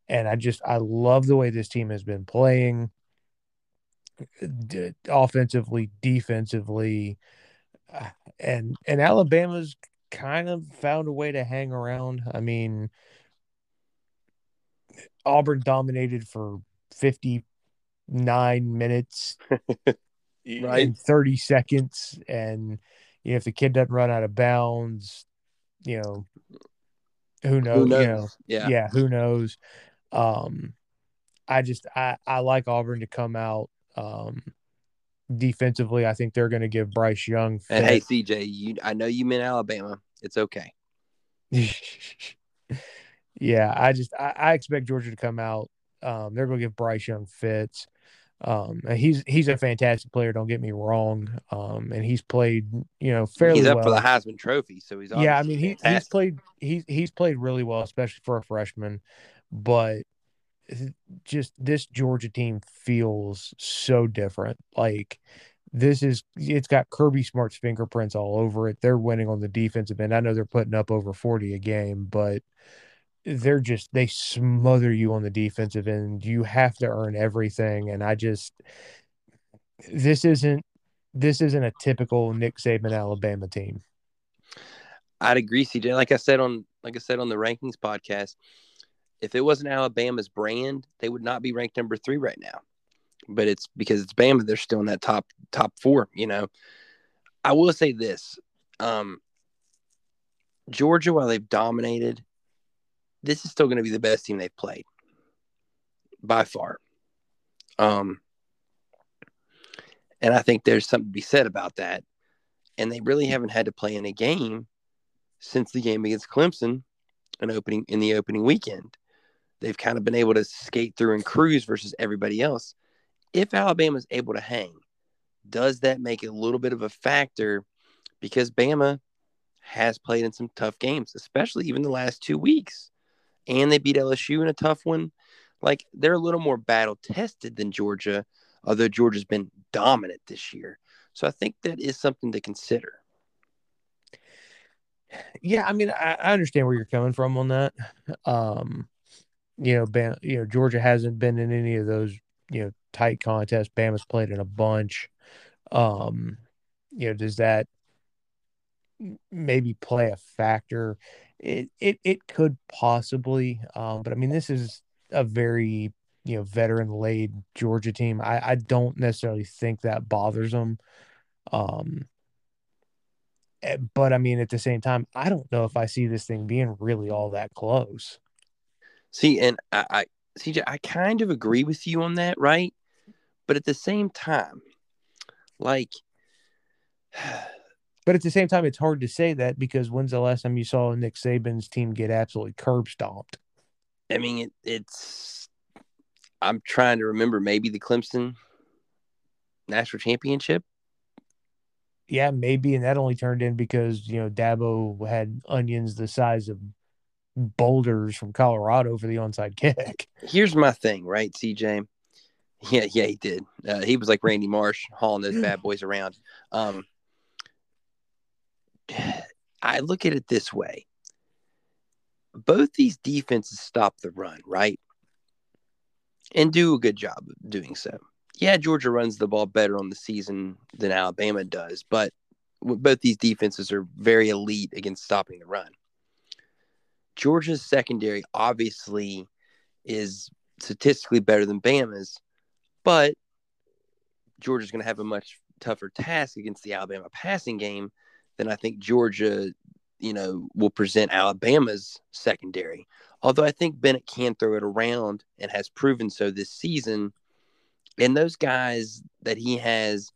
And I just I love the way this team has been playing d- offensively, defensively, uh, and and Alabama's kind of found a way to hang around. I mean, Auburn dominated for 59 minutes in 30 seconds. And you know, if the kid doesn't run out of bounds, you know, who knows? knows? You know, Yeah. yeah, who knows? Um, I just I I like Auburn to come out um defensively. I think they're going to give Bryce Young. And hey. CJ, you I know you meant Alabama. It's okay. yeah, I just I, I expect Georgia to come out. Um, they're going to give Bryce Young fits. Um, he's he's a fantastic player. Don't get me wrong. Um, and he's played you know fairly He's up well. for the Heisman Trophy, so he's yeah, I mean he, he's played he's he's played really well, especially for a freshman. But just this Georgia team feels so different. Like this is it's got Kirby Smart's fingerprints all over it. They're winning on the defensive end. I know they're putting up over 40 a game, but they're just they smother you on the defensive end. You have to earn everything. And I just this isn't this isn't a typical Nick Saban Alabama team. I'd agree, CJ. Like I said on like I said on the rankings podcast, if it wasn't Alabama's brand, they would not be ranked number three right now. But it's because it's Bama, they're still in that top top four, you know. I will say this. Um Georgia, while they've dominated, this is still going to be the best team they've played by far. Um, and I think there's something to be said about that. And they really haven't had to play in a game since the game against Clemson an opening in the opening weekend. They've kind of been able to skate through and cruise versus everybody else. If Alabama's able to hang, does that make it a little bit of a factor? Because Bama has played in some tough games, especially even the last two weeks. And they beat LSU in a tough one. Like they're a little more battle tested than Georgia, although Georgia's been dominant this year. So I think that is something to consider. Yeah, I mean, I, I understand where you're coming from on that. Um, you know, Bam, you know, Georgia hasn't been in any of those, you know, tight contests. Bama's played in a bunch. Um, you know, does that maybe play a factor? It it it could possibly. Um, but I mean, this is a very you know veteran laid Georgia team. I I don't necessarily think that bothers them. Um, eh, but I mean, at the same time, I don't know if I see this thing being really all that close. See, and I, I CJ, I kind of agree with you on that, right? But at the same time, like But at the same time, it's hard to say that because when's the last time you saw Nick Saban's team get absolutely curb stomped? I mean, it, it's. I'm trying to remember maybe the Clemson national championship. Yeah, maybe, and that only turned in because you know Dabo had onions the size of boulders from Colorado for the onside kick. Here's my thing, right, CJ? Yeah, yeah, he did. Uh, he was like Randy Marsh hauling those bad boys around. Um, I look at it this way: both these defenses stop the run, right, and do a good job of doing so. Yeah, Georgia runs the ball better on the season than Alabama does, but both these defenses are very elite against stopping the run. Georgia's secondary obviously is statistically better than Bama's, but Georgia's going to have a much tougher task against the Alabama passing game than I think Georgia, you know, will present Alabama's secondary. Although I think Bennett can throw it around and has proven so this season. And those guys that he has,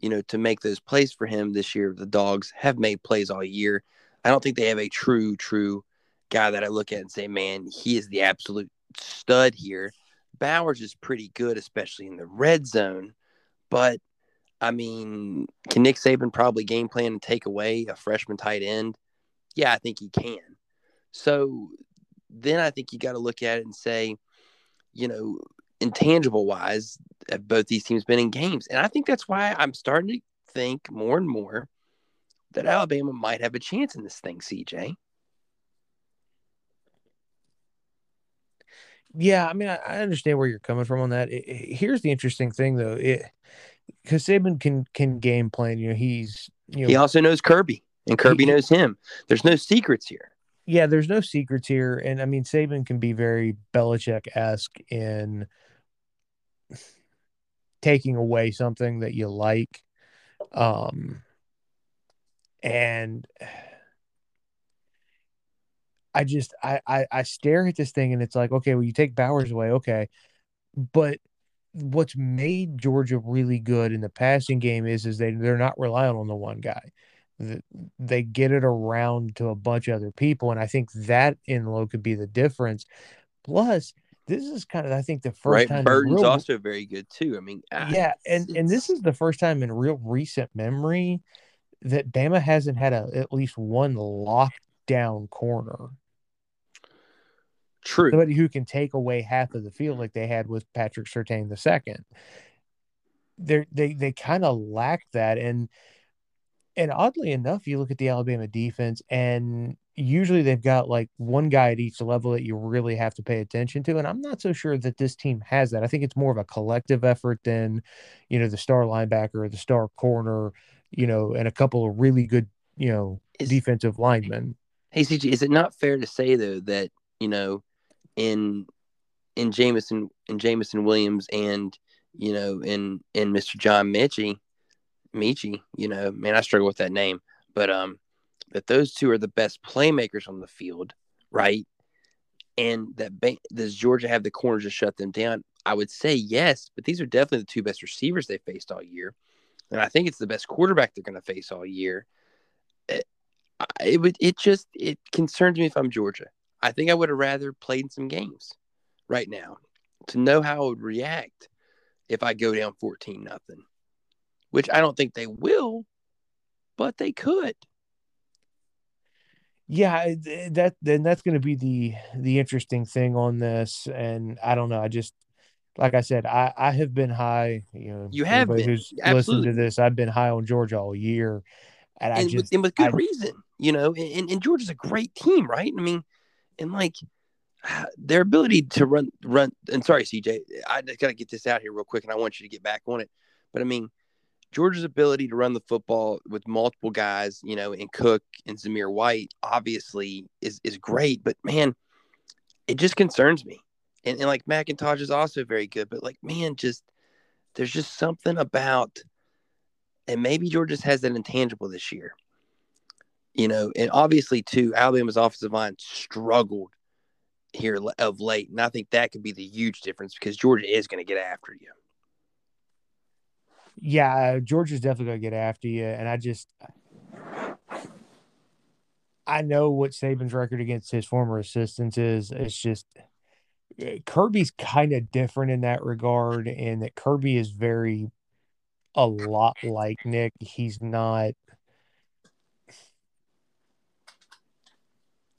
you know, to make those plays for him this year, the dogs have made plays all year. I don't think they have a true, true guy that I look at and say, man, he is the absolute stud here. Bowers is pretty good, especially in the red zone. But I mean, can Nick Saban probably game plan and take away a freshman tight end? Yeah, I think he can. So then I think you got to look at it and say, you know, intangible wise, have both these teams been in games? And I think that's why I'm starting to think more and more that Alabama might have a chance in this thing, CJ. Yeah, I mean, I, understand where you're coming from on that. It- it- here's the interesting thing, though, it because Saban can can game plan. You know, he's you know, He also knows Kirby, and Kirby He- knows him. There's no secrets here. yeah. There's no secrets here, and I mean, Saban can be very Belichick esque in taking away something that you like, um, and I just I, I I stare at this thing and it's like, okay, well, you take Bowers away, okay, but what's made Georgia really good in the passing game is is they they're not relying on the one guy. They get it around to a bunch of other people, and I think that in low could be the difference. Plus, this is kind of I think the first right? time Burton's real- also very good too. I mean, ah, yeah, and and this is the first time in real recent memory that Bama hasn't had a at least one lockdown corner. True. Somebody who can take away half of the field like they had with Patrick Surtain the second. They they they kind of lack that, and and oddly enough, you look at the Alabama defense, and usually they've got like one guy at each level that you really have to pay attention to. And I'm not so sure that this team has that. I think it's more of a collective effort than, you know, the star linebacker or the star corner, you know, and a couple of really good, you know, Is- defensive linemen. Hey CG, is it not fair to say though that you know, in in Jameson in Jameson Williams and you know in in Mr. John Michie, Michie, you know, man, I struggle with that name, but um, that those two are the best playmakers on the field, right? And that ba- does Georgia have the corners to shut them down? I would say yes, but these are definitely the two best receivers they faced all year, and I think it's the best quarterback they're going to face all year. It, it would it just it concerns me if I'm Georgia. I think I would have rather played some games right now to know how I would react if I go down 14 nothing. Which I don't think they will, but they could. Yeah, that then that's going to be the the interesting thing on this, and I don't know. I just like I said, I I have been high. You know, You have been, who's listened absolutely. to this. I've been high on Georgia all year, and I just with, and with good I- reason, you know. And, and Georgia's a great team, right? I mean, and like uh, their ability to run, run. And sorry, CJ, I just got to get this out here real quick, and I want you to get back on it. But I mean, Georgia's ability to run the football with multiple guys, you know, and Cook and Zamir White, obviously is is great. But man, it just concerns me. And, and like McIntosh is also very good, but like man, just there's just something about and maybe Georgia has that intangible this year. You know, and obviously too, Alabama's offensive line struggled here of late, and I think that could be the huge difference because Georgia is going to get after you. yeah, Georgia's definitely going to get after you, and I just I know what Saban's record against his former assistants is. It's just eh, Kirby's kind of different in that regard, and that Kirby is very a lot like Nick. He's not.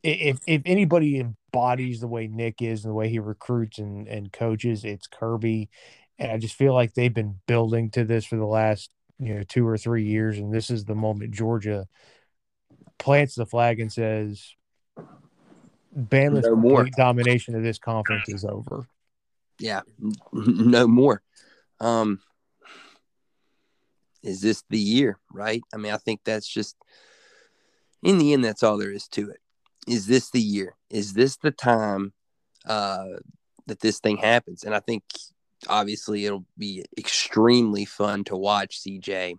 If if anybody embodies the way Nick is and the way he recruits and, and coaches, it's Kirby. And I just feel like they've been building to this for the last, you know, two or three years. And this is the moment Georgia plants the flag and says, Bama's No more. domination of this conference is over. Yeah, no more. Um, is this the year? Right? I mean, I think that's just in the end. That's all there is to it. Is this the year? Is this the time uh, that this thing happens? And I think obviously it'll be extremely fun to watch. CJ,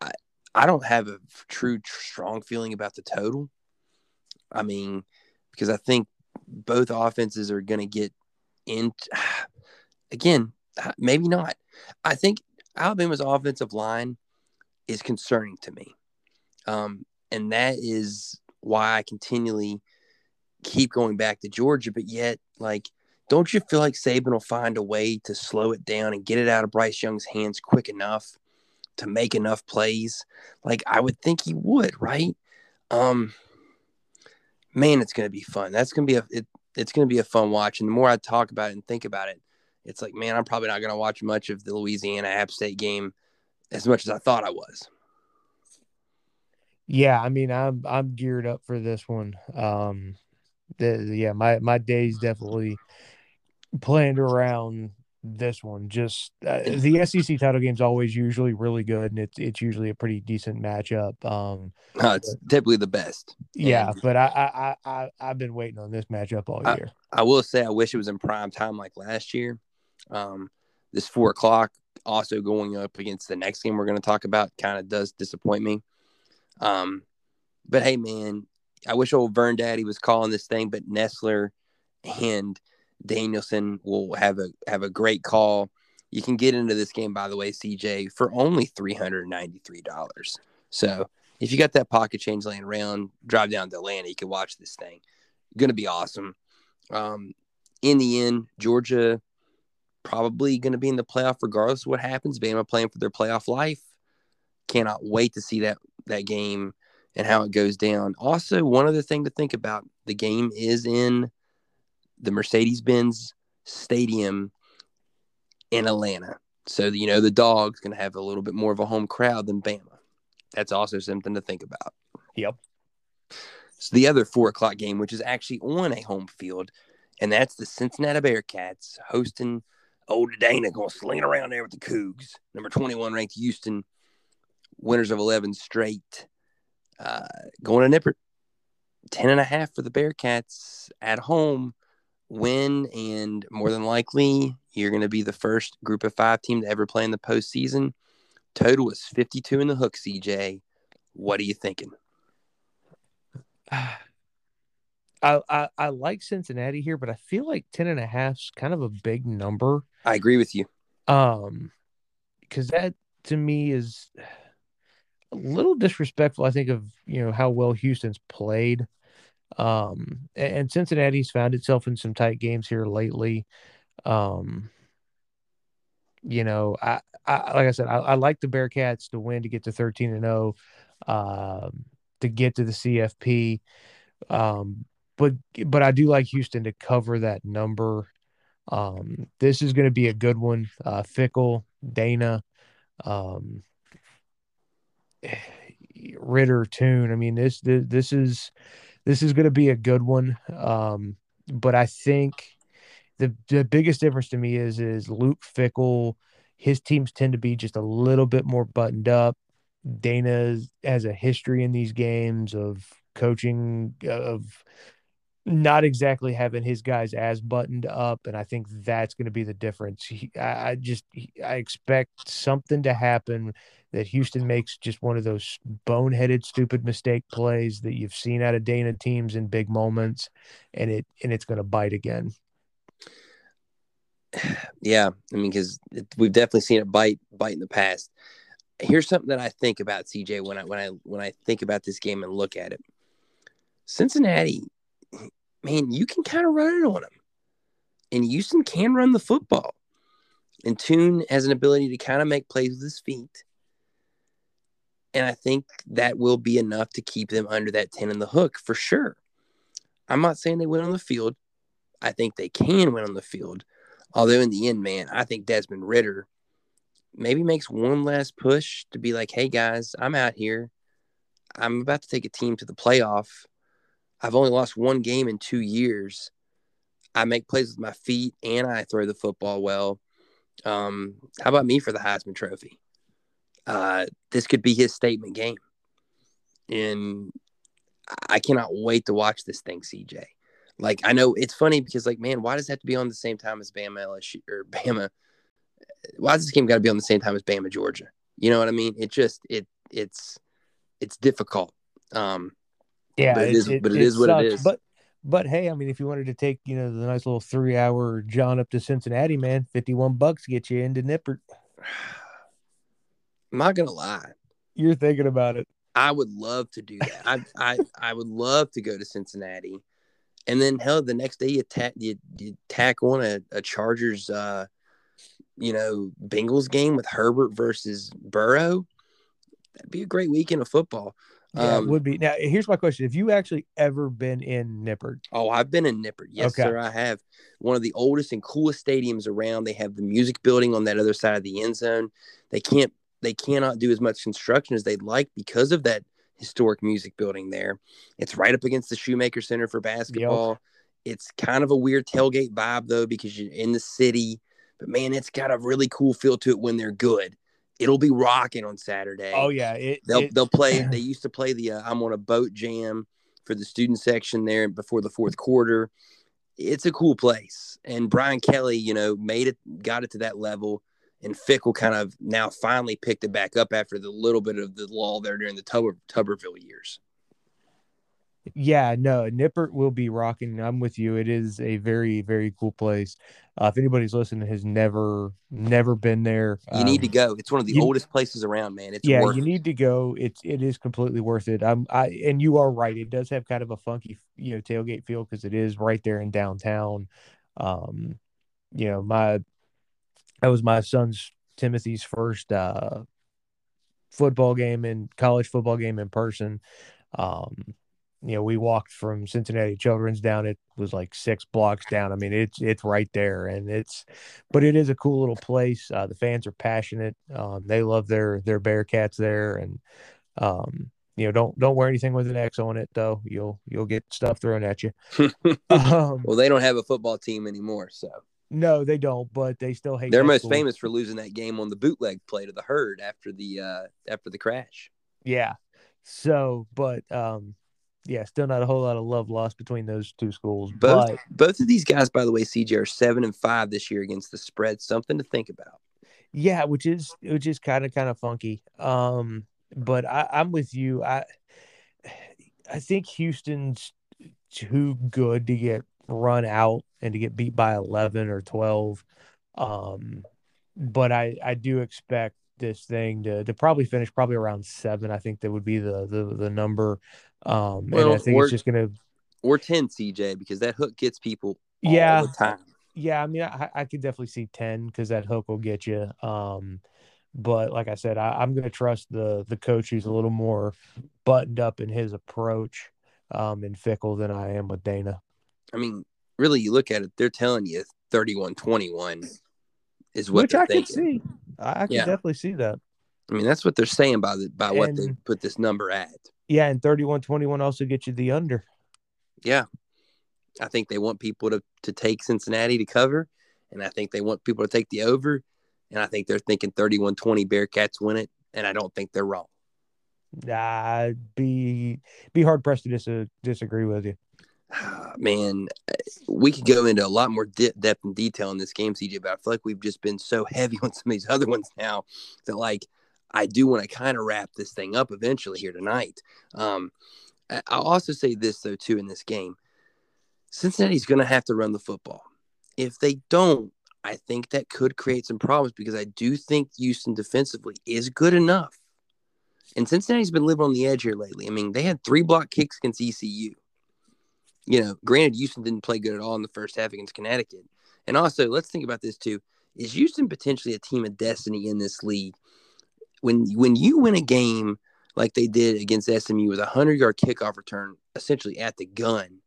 I I don't have a true strong feeling about the total. I mean, because I think both offenses are going to get in. Again, maybe not. I think Alabama's offensive line is concerning to me. Um, and that is why I continually keep going back to Georgia. But yet, like, don't you feel like Saban will find a way to slow it down and get it out of Bryce Young's hands quick enough to make enough plays? Like, I would think he would, right? Um, man, it's to be fun. That's to be a it, it's to be a fun watch. And the more I talk about it and think about it, it's like, man, I'm probably not to watch much of the Louisiana App State game as much as I thought I was. Yeah, I mean, I'm I'm geared up for this one. Um, the, yeah, my my days definitely planned around this one. Just uh, the SEC title game's always usually really good, and it's it's usually a pretty decent matchup. Um, Uh, it's typically the best. yeah, And but I I I I- I've been waiting on this matchup all I- year. I will say I wish it was in prime time like last year. Um, this four o'clock also going up against the next game we're going to talk about kind of does disappoint me. Um, but hey, man, I wish old Verne Daddy was calling this thing, but Nessler and Danielson will have a have a great call. You can get into this game, by the way, CJ, for only three hundred ninety three dollars. So if you got that pocket change laying around, drive down to Atlanta, you can watch this thing. Going to be awesome. Um, in the end, Georgia probably going to be in the playoff regardless of what happens. Bama playing for their playoff life. Cannot wait to see that that game and how it goes down. Also, one other thing to think about: the game is in the Mercedes-Benz Stadium in Atlanta, so you know the dog's going to have a little bit more of a home crowd than Bama. That's also something to think about. Yep. So the other four o'clock game, which is actually on a home field, and that's the Cincinnati Bearcats hosting old Dana going to sling around there with the Cougs. Number 21 ranked Houston, winners of 11 straight, uh, going to Nippert. 10 and a half for the Bearcats at home win, and more than likely, you're going to be the first group of five team to ever play in the postseason. Total is 52 in the hook, CJ. What are you thinking? I, I I like Cincinnati here, but I feel like 10 and a half is kind of a big number. I agree with you. Um, because that to me is a little disrespectful. I think of you know how well Houston's played. Um, and, Cincinnati's found itself in some tight games here lately. Um, you know, I, I like I said, I, I like the Bearcats to win to get to 13 and 0, um, to get to the CFP. Um, but but I do like Houston to cover that number. Um, this is going to be a good one. Uh, Fickell, Dana, um, Ridder, Tune. I mean, this this, this is this is going to be a good one. Um, but I think the the biggest difference to me is is Luke Fickell. His teams tend to be just a little bit more buttoned up. Dana has a history in these games of coaching of not exactly having his guys as buttoned up, and I think that's going to be the difference. He, I, I just I expect something to happen that Houston makes just one of those boneheaded, stupid mistake plays that you've seen out of Dana teams in big moments, and it and it's going to bite again. Yeah, I mean, because we've definitely seen it bite bite in the past. Here's something that I think about CJ when I when I when I think about this game and look at it. Cincinnati, man, you can kind of run it on them, and Houston can run the football. And Tune has an ability to kind of make plays with his feet, and I think that will be enough to keep them under that ten in the hook for sure. I'm not saying they win on the field. I think they can win on the field. Although in the end, man, I think Desmond Ridder maybe makes one last push to be like, hey guys, I'm out here. I'm about to take a team to the playoff. I've only lost one game in two years. I make plays with my feet and I throw the football well. Um, how about me for the Heisman Trophy? Uh, this could be his statement game. And I cannot wait to watch this thing, CJ. Like I know it's funny because like man, why does it have to be on the same time as Bama LSU or Bama? Why does this game got to be on the same time as Bama Georgia? You know what I mean? It just it it's it's difficult. Um, Yeah, But it is- but it is what it is. But but hey, I mean, if you wanted to take you know the nice little three hour John up to Cincinnati, man, fifty one bucks get you into Nippert. I'm not gonna lie, You're thinking about it. I would love to do that. I I I would love to go to Cincinnati, and then hell, the next day you tack you, you tack on a, a Chargers, uh, you know, Bengals game with Herbert versus Burrow. That'd be a great weekend of football. Yeah, Um, it would be. Now, here's my question: Have you actually ever been in Nippert? Oh, I've been in Nippert. Yes, Okay. sir. I have one of the oldest and coolest stadiums around. They have the music building on that other side of the end zone. They can't, they cannot do as much construction as they'd like because of that historic music building there. It's right up against the Shoemaker Center for basketball. It's kind of a weird tailgate vibe though because you're in the city, but man, it's got a really cool feel to it when they're good. It'll be rocking on Saturday. Oh yeah, it, They'll it- they'll play. They used to play the uh, I'm on a boat jam for the student section there before the fourth quarter. It's a cool place, and Brian Kelly, you know, made it, got it to that level, and Fickell kind of now finally picked it back up after the little bit of the lull there during the Tuber, Tuberville years. Yeah, no, Nippert will be rocking. I'm with you. It is a very, very cool place. Uh, if anybody's listening has never, never been there, You need to um, go. It's one of the you- oldest places around, man. It's yeah, you it. need to go. It's it is completely worth it. I'm I and you are right. It does have kind of a funky, you know, tailgate feel because it is right there in downtown. Um, you know, my that was my son's Timothy's first uh football game in college football game in person. Um, you know, we walked from Cincinnati Children's down. It was like six blocks down. I mean, it's it's right there, and it's, but it is a cool little place. Uh, the fans are passionate. Um, they love their their Bearcats there, and um, you know, don't don't wear anything with an X on it though. You'll you'll get stuff thrown at you. Um, well, they don't have a football team anymore, so no, they don't, but they still hate. they're most school. famous for losing that game on the bootleg play to the herd after the uh after the crash. Yeah. So, but um, yeah, still not a whole lot of love lost between those two schools. Both But both of these guys, by the way, CJ are seven and five this year against the spread. Something to think about. yeah, which is which is kind of kind of funky. Um, but I, I'm with you. I I think Houston's too good to get run out and to get beat by 11 or 12. Um, but I I do expect this thing to to probably finish probably around seven. I think that would be the the the number. Um, and Well, I think or- it's just gonna Or ten, CJ, because that hook gets people all Yeah. the time. Yeah, I mean, I, I could definitely see ten because that hook will get you. Um, but like I said, I, I'm going to trust the the coach who's a little more buttoned up in his approach, um, and Fickell than I am with Dana. I mean, really, you look at it, they're telling you 31-21 is what Which I can see. I, I can Yeah. definitely see that. I mean, that's what they're saying by the by what they put this number at. Yeah, and 31-21 also gets you the under. Yeah. I think they want people to, to take Cincinnati to cover, and I think they want people to take the over, and I think they're thinking 31 20 Bearcats win it, and I don't think they're wrong. I'd be be hard pressed to dis- disagree with you. Man, we could go into a lot more de- depth and detail in this game, CJ, but I feel like we've just been so heavy on some of these other ones now that, like, I do want to kind of wrap this thing up eventually here tonight. Um, I'll also say this, though, too, in this game Cincinnati's going to have to run the football. If they don't, I think that could create some problems because I do think Houston defensively is good enough. And Cincinnati's been living on the edge here lately. I mean, they had three block kicks against ECU. You know, granted, Houston didn't play good at all in the first half against Connecticut. And also, let's think about this too. Is Houston potentially a team of destiny in this league? When when you win a game like they did against SMU with a hundred yard kickoff return, essentially at the gun,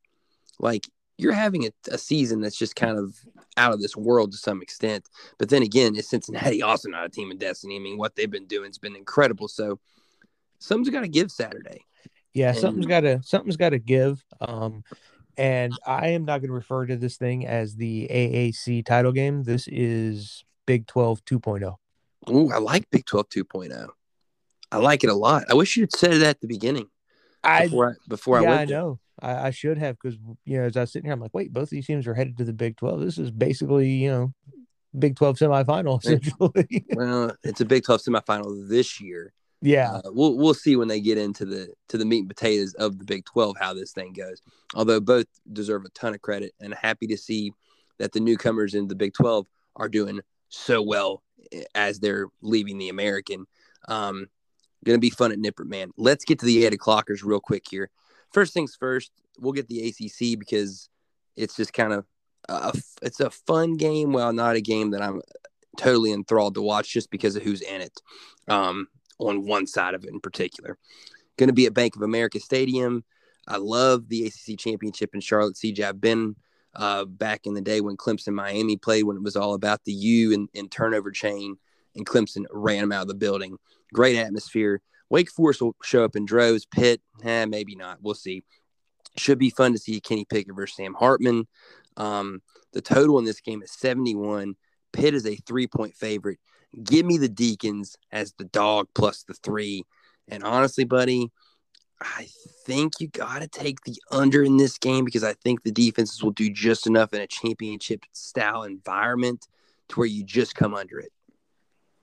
like you're having a, a season that's just kind of out of this world to some extent. But then again, is Cincinnati also not a team of destiny? I mean, what they've been doing has been incredible. So something's got to give Saturday. Yeah, something's got to something's got to give. Um, and I am not going to refer to this thing as the AAC title game. This is Big 12 2.0. Ooh, I like Big 12 2.0. I like it a lot. I wish you'd said it at the beginning I before I, before yeah, I I know. I, I should have because you know as I was sitting here, I'm like, wait, both of these teams are headed to the Big 12. This is basically you know Big 12 semifinal essentially. Well, it's a Big 12 semifinal this year. Yeah, Uh, we'll we'll see when they get into the to the meat and potatoes of the Big 12 how this thing goes. Although both deserve a ton of credit, and happy to see that the newcomers in the Big 12 are doing so well eh, as they're leaving the American. Um, gonna be fun at Nippert, man. Let's get to the eight o'clockers real quick here. First things first, we'll get the ACC because it's just kind of a, it's a fun game. Well, not a game that I'm totally enthralled to watch just because of who's in it. Um, on one side of it in particular. Going to be at Bank of America Stadium. I love the ACC championship in Charlotte. CJ, I've been uh, back in the day when Clemson Miami played, when it was all about the U and, and turnover chain, and Clemson ran them out of the building. Great atmosphere. Wake Forest will show up in droves. Pitt, eh, maybe not. We'll see. Should be fun to see Kenny Pickett versus Sam Hartman. Um, the total in this game is 71. Pitt is a three point favorite. Give me the Deacons as the dog plus the three. And honestly, buddy, I think you got to take the under in this game because I think the defenses will do just enough in a championship style environment to where you just come under it.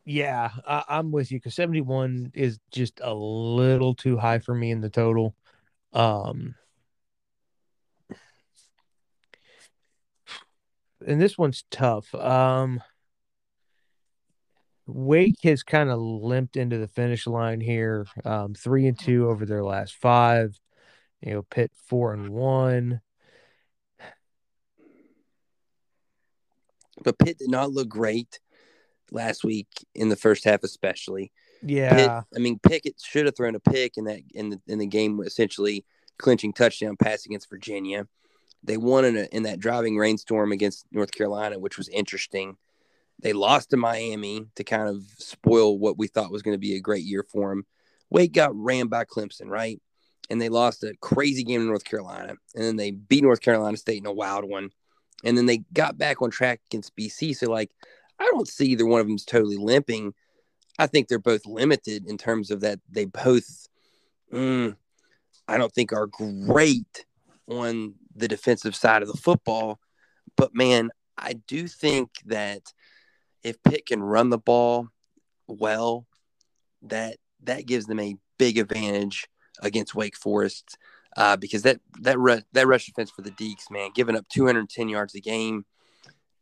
Yeah, I, I'm with you because 71 is just a little too high for me in the total. Um, and this one's tough. Um, Wake has kind of limped into the finish line here. Um, three and two over their last five. You know, Pitt four and one. But Pitt did not look great last week in the first half, especially. Pitt, Yeah, I mean, Pickett should have thrown a pick in that in the in the game, essentially clinching touchdown pass against Virginia. They won in, a, in that driving rainstorm against North Carolina, which was interesting. They lost to Miami to kind of spoil what we thought was going to be a great year for them. Wake got ran by Clemson, right? And they lost a crazy game to North Carolina. And then they beat North Carolina State in a wild one. And then they got back on track against BC. So, like, I don't see either one of them's totally limping. I think they're both limited in terms of that they both, mm, I don't think, are great on the defensive side of the football. But man, I do think that if Pitt can run the ball well, that that gives them a big advantage against Wake Forest uh, because that that ru- that rush defense for the Deacs, man, giving up 210 yards a game,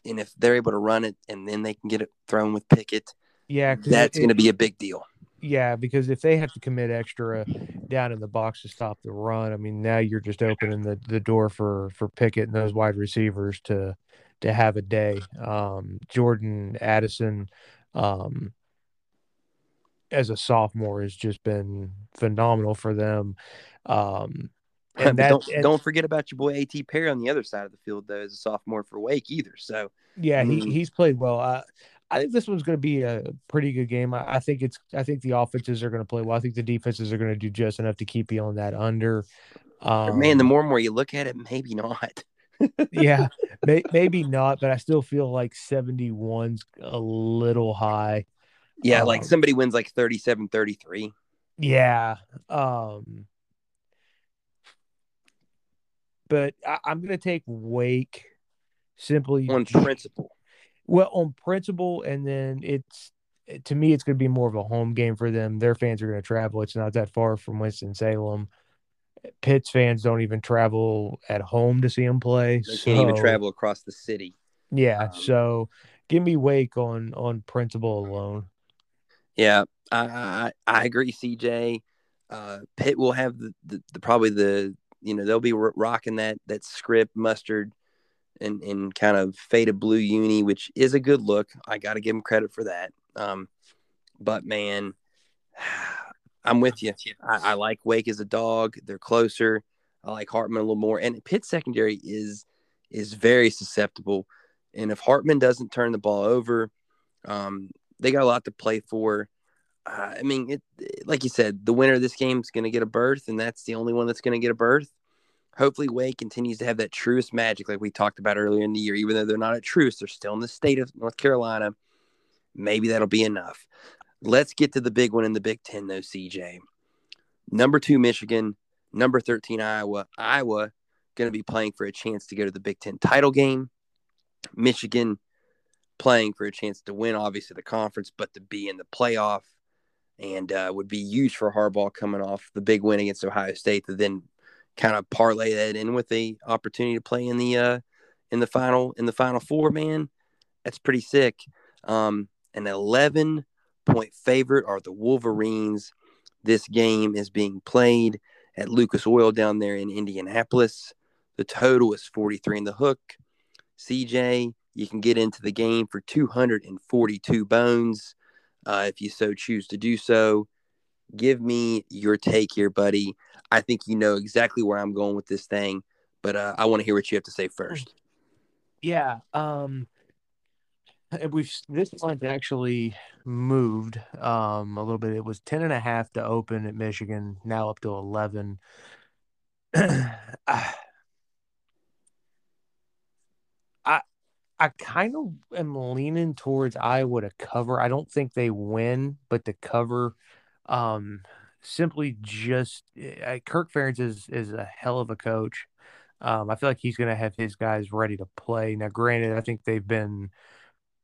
and if they're able to run it and then they can get it thrown with Pickett, yeah, that's going to be a big deal. Yeah, because if they have to commit extra down in the box to stop the run, I mean, now you're just opening the, the door for for Pickett and those wide receivers to to have a day. Um, Jordan Addison, um, as a sophomore, has just been phenomenal for them. Um, and that, don't and- don't forget about your boy A.T. Perry on the other side of the field though, as a sophomore for Wake either. So Yeah, Mm. he, he's played well. I, I think this one's going to be a pretty good game. I, I think it's. I think the offenses are going to play well. I think the defenses are going to do just enough to keep you on that under. Um, man, the more and more you look at it, maybe not. Yeah, may, maybe not, but I still feel like 71's a little high. Yeah, like Um, somebody wins like 37-33. Yeah. Um but I, I'm gonna take Wake simply on principle. well on principle and then it's to me it's gonna be more of a home game for them. Their fans are gonna travel. It's not that far from Winston Salem. Pitt's fans don't even travel at home to see him play. They can't even travel across the city. Yeah, Um, so give me Wake on on principle alone. Yeah, I I, I agree, CJ. Uh, Pitt will have the, the, the probably the you know they'll be rocking that that script mustard and and kind of faded blue uni, which is a good look. I got to give them credit for that. Um, but man, I'm with you. I, I like Wake as a dog. They're closer. I like Hartman a little more, and Pitt secondary is is very susceptible. And if Hartman doesn't turn the ball over, um, they got a lot to play for. Uh, I mean, it like you said, the winner of this game is going to get a berth, and that's the only one that's going to get a berth. Hopefully, Wake continues to have that Truist magic, like we talked about earlier in the year. Even though they're not at Truist, they're still in the state of North Carolina. Maybe that'll be enough. Let's get to the big one in the Big Ten, though, CJ. Number two, Michigan. Number 13, Iowa. Iowa going to be playing for a chance to go to the Big Ten title game. Michigan playing for a chance to win, obviously, the conference, but to be in the playoff and uh, would be huge for Harbaugh coming off the big win against Ohio State to then kind of parlay that in with the opportunity to play in the uh, in the final in the final four. Man, that's pretty sick. Um, an 11 point favorite are the Wolverines. This game is being played at Lucas Oil down there in Indianapolis. The total is 43 in the hook. CJ, you can get into the game for 242 bones uh, if you so choose to do so. Give me your take here, buddy. I think you know exactly where I'm going with this thing, but uh, I want to hear what you have to say first. Yeah. Um we've this line's actually moved um a little bit. It was 10 and a half to open at Michigan, now up to 11. I I I kind of am leaning towards Iowa to cover. I don't think they win, but to cover um simply just uh, Kirk Ferentz is is a hell of a coach. Um, I feel like he's going to have his guys ready to play. Now, granted, I think they've been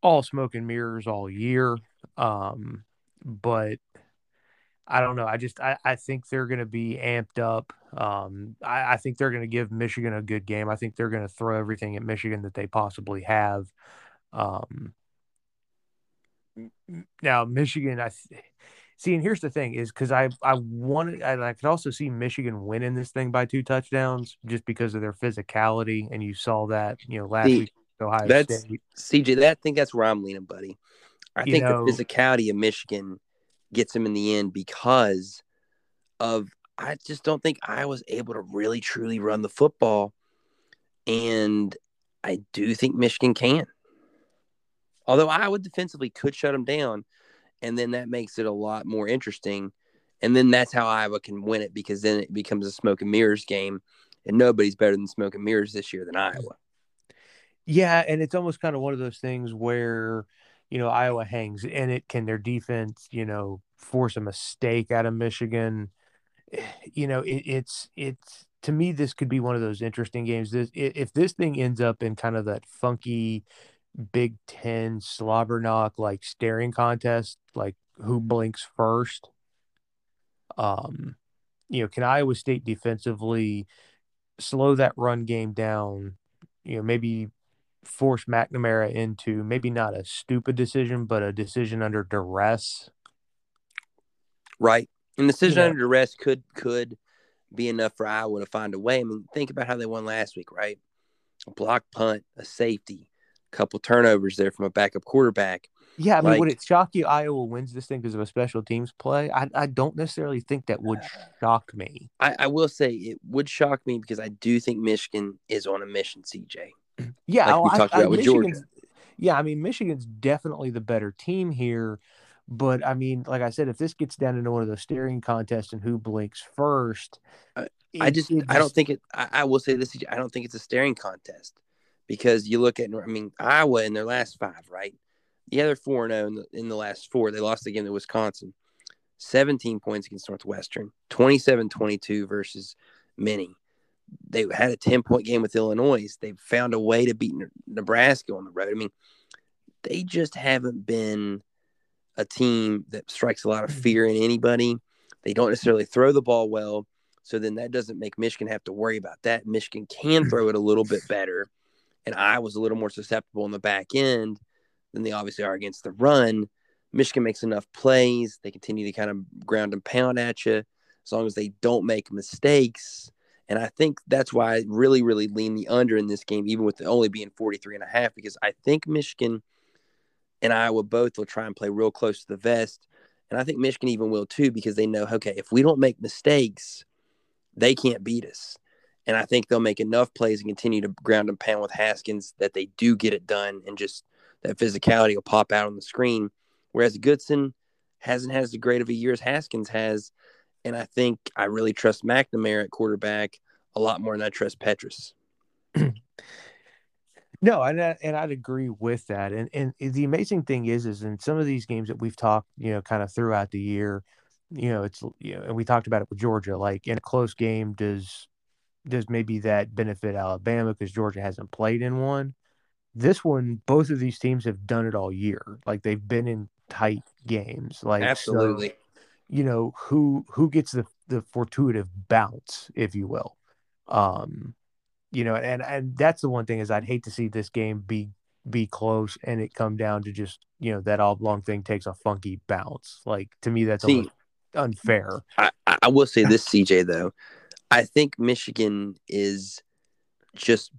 all smoke and mirrors all year. Um, but I don't know. I just I, I think they're going to be amped up. Um, I, I think they're going to give Michigan a good game. I think they're going to throw everything at Michigan that they possibly have. Um, now Michigan, I th- see, and here's the thing: is because I I wanted, I, I could also see Michigan winning this thing by two touchdowns just because of their physicality, and you saw that you know last See, week Ohio That's State. CJ. That I think that's where I'm leaning, buddy. I You think know- the physicality of Michigan gets him in the end because of I just don't think I was able to really truly run the football, and I do think Michigan can. Although Iowa defensively could shut them down, and then that makes it a lot more interesting. And then that's how Iowa can win it because then it becomes a smoke and mirrors game, and nobody's better than smoke and mirrors this year than Iowa. Yeah, and it's almost kind of one of those things where, you know, Iowa hangs in it. Can their defense, you know, force a mistake out of Michigan? You know, it, it's it's to me this could be one of those interesting games. This if this thing ends up in kind of that funky Big Ten slobber knock like staring contest, like who blinks first. Um, you know, can Iowa State defensively slow that run game down? You know, maybe force McNamara into maybe not a stupid decision, but a decision under duress. right? And decision Yeah. under duress could could be enough for Iowa to find a way. I mean, think about how they won last week, right? A block punt, a safety, a couple turnovers there from a backup quarterback. Yeah, I mean, would it shock you Iowa wins this thing because of a special teams play? I, I don't necessarily think that would shock me. I, I will say it would shock me because I do think Michigan is on a mission, CJ. Yeah, Like oh, we I- talked I- about with Georgia. Yeah, I mean, Michigan's definitely the better team here. But I mean, like I said, if this gets down into one of those staring contests and who blinks first, I- it- I just it I don't think it. I, I will say this: I don't think it's a staring contest because you look at I mean Iowa in their last five, right? Yeah, they're four zero oh in the in the last four. They lost again to Wisconsin, seventeen points against Northwestern, 27-22 versus Mini. They had a ten point game with Illinois. They found a way to beat Nebraska on the road. I mean, they just haven't been a team that strikes a lot of fear in anybody. They don't necessarily throw the ball well. So then that doesn't make Michigan have to worry about that. Michigan can throw it a little bit better. And I was a little more susceptible in the back end than they obviously are against the run. Michigan makes enough plays. They continue to kind of ground and pound at you as long as they don't make mistakes. And I think that's why I really, really lean the under in this game, even with it only being 43 and a half, because I think Michigan and Iowa both will try and play real close to the vest. And I think Michigan even will too, because they know, okay, if we don't make mistakes, they can't beat us. And I think they'll make enough plays and continue to ground and pound with Haskins that they do get it done and just that physicality will pop out on the screen. Whereas Goodson hasn't had as great of a year as Haskins has. And I think I really trust McNamara at quarterback a lot more than I trust Petras. No, and I, and I'd agree with that. And and the amazing thing is, is in some of these games that we've talked, you know, kind of throughout the year, you know, it's you know, and we talked about it with Georgia. Like in a close game, does does maybe that benefit Alabama because Georgia hasn't played in one? This one, both of these teams have done it all year. Like they've been in tight games. Like so, Absolutely. You know who who gets the the fortuitous bounce, if you will. Um, you know, and and that's the one thing is I'd hate to see this game be be close and it come down to just you know that oblong thing takes a funky bounce. Like to me, that's See, unfair. I I will say this, CJ, though. I think Michigan is just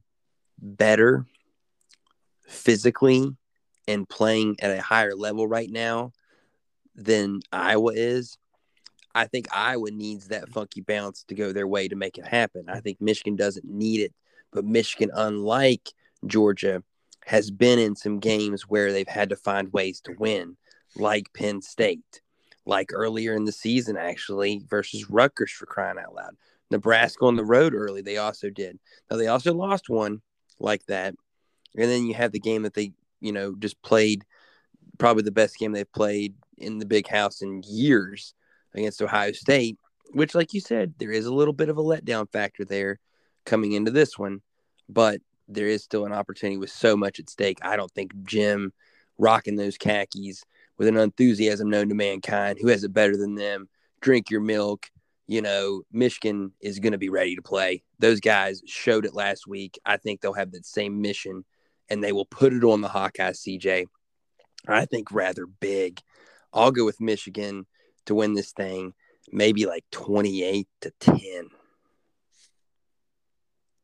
better physically and playing at a higher level right now than Iowa is. I think Iowa needs that funky bounce to go their way to make it happen. I think Michigan doesn't need it, but Michigan, unlike Georgia, has been in some games where they've had to find ways to win, like Penn State, like earlier in the season, actually, versus Rutgers for crying out loud. Nebraska on the road early, they also did. Now, they also lost one like that. And then you have the game that they, you know, just played probably the best game they've played in the big house in years against Ohio State, which, like you said, there is a little bit of a letdown factor there coming into this one, but there is still an opportunity with so much at stake. I don't think Jim rocking those khakis with an enthusiasm known to mankind, who has it better than them, drink your milk. You know, Michigan is going to be ready to play. Those guys showed it last week. I think they'll have that same mission and they will put it on the Hawkeyes, CJ. I think rather big. I'll go with Michigan to win this thing, maybe like 28 to 10.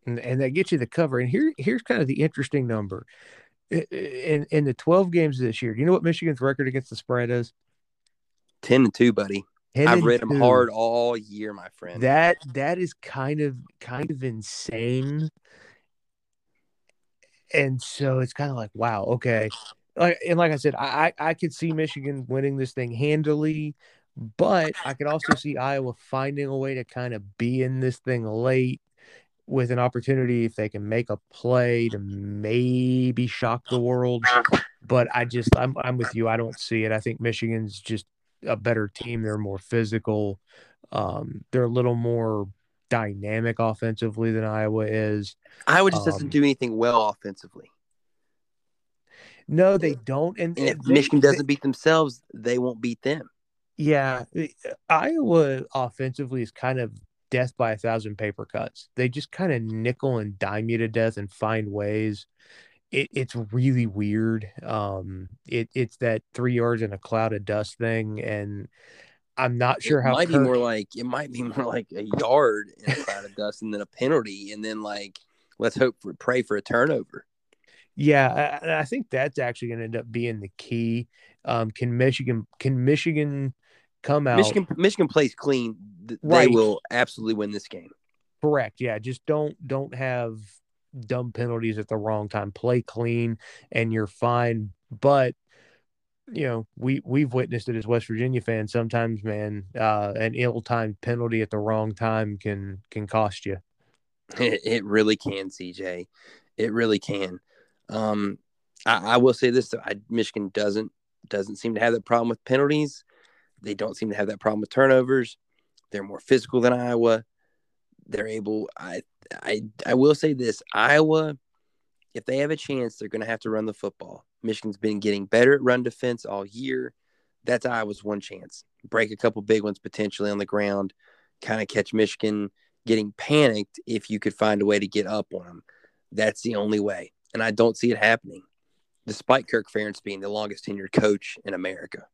and, and that gets you the cover. And here, here's kind of the interesting number. In in the 12 games this year, do you know what Michigan's record against the spread is? 10 to 2, buddy. I've read them hard all year, my friend. That that is kind of kind of insane. And so it's kind of like, wow, okay. Like and like I said, I I I could see Michigan winning this thing handily, but I could also see Iowa finding a way to kind of be in this thing late with an opportunity if they can make a play to maybe shock the world. But I just I'm I'm with you. I don't see it. I think Michigan's just a better team. They're more physical. Um, they're a little more dynamic offensively than Iowa is. Iowa just um, doesn't do anything well offensively. No, they don't. And, And if they- Michigan doesn't beat themselves, they won't beat them. Yeah, Iowa offensively is kind of death by a thousand paper cuts. They just kind of nickel and dime you to death and find ways. It, it's really weird. Um, it it's that three yards in a cloud of dust thing, and I'm not sure it how might be more like it might be more like a yard in a cloud of dust and then a penalty and then like let's hope for pray for a turnover. Yeah, I, I think that's actually going to end up being the key. Um, can Michigan can Michigan come out Michigan Michigan plays clean. th- Right. They will absolutely win this game. correct? Yeah, just don't don't have dumb penalties at the wrong time. Play clean, and you're fine. But you know, we we've witnessed it as West Virginia fans. Sometimes, man, uh, an ill-timed penalty at the wrong time can can cost you. It, it really can, CJ. It really can. Um, I, I will say this: I, Michigan doesn't doesn't seem to have that problem with penalties. They don't seem to have that problem with turnovers. They're more physical than Iowa. They're able. I I I will say this: Iowa, if they have a chance, they're going to have to run the football. Michigan's been getting better at run defense all year. That's Iowa's one chance. Break a couple big ones potentially on the ground. Kind of catch Michigan getting panicked if you could find a way to get up on them. That's the only way. And I don't see it happening, despite Kirk Ferentz being the longest tenured coach in America.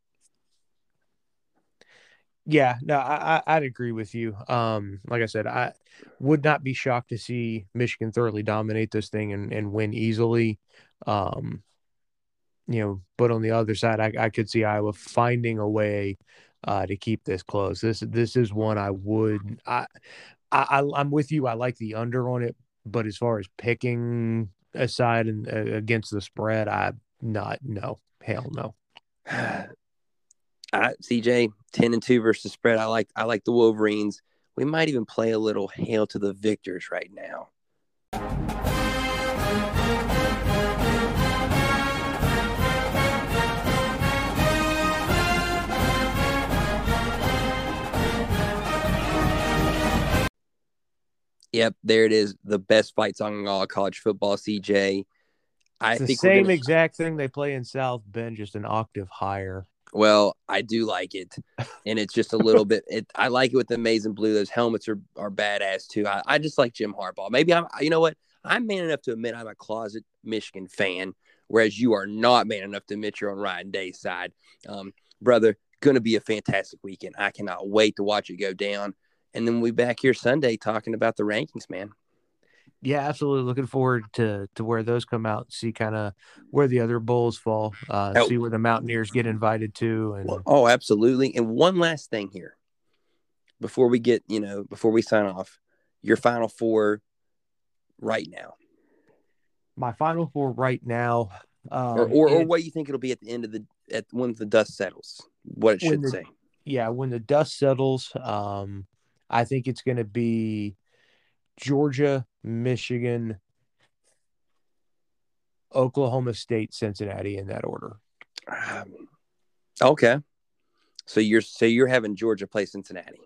Yeah, no, I, I I'd agree with you. Um, like I said, I would not be shocked to see Michigan thoroughly dominate this thing and, and win easily. Um, you know, but on the other side, I, I could see Iowa finding a way uh, to keep this close. This this is one I would I I- I'm with you. I like the under on it, but as far as picking aside and uh, against the spread, I not no hell no. I, CJ, 10 and 2 versus spread. I like I like the Wolverines. We might even play a little hail to the victors right now. Yep, there it is. The best fight song in all college football, CJ. I It's the same gonna- exact thing they play in South Bend, just an octave higher. Well, I do like it, and it's just a little bit. It, I like it with the Amazing Blue. Those helmets are are badass too. I, I just like Jim Harbaugh. Maybe I'm. You know what? I'm man enough to admit I'm a closet Michigan fan, whereas you are not man enough to admit you're on Ryan Day's side, um, brother. Going to be a fantastic weekend. I cannot wait to watch it go down, and then we'll be back here Sunday talking about the rankings, man. Yeah, absolutely. Looking forward to to where those come out. See kind of where the other bowls fall. Uh, Oh. See where the Mountaineers get invited to, and Well, oh, absolutely. And one last thing here before we get, you know, before we sign off, your final four right now. My final four right now. Um, or or, or what you think it'll be at the end of the at when the dust settles? What it should the- say. yeah, when the dust settles, um, I think it's going to be Georgia, Michigan, Oklahoma State, Cincinnati in that order. Um, okay. So you're so you're having Georgia play Cincinnati.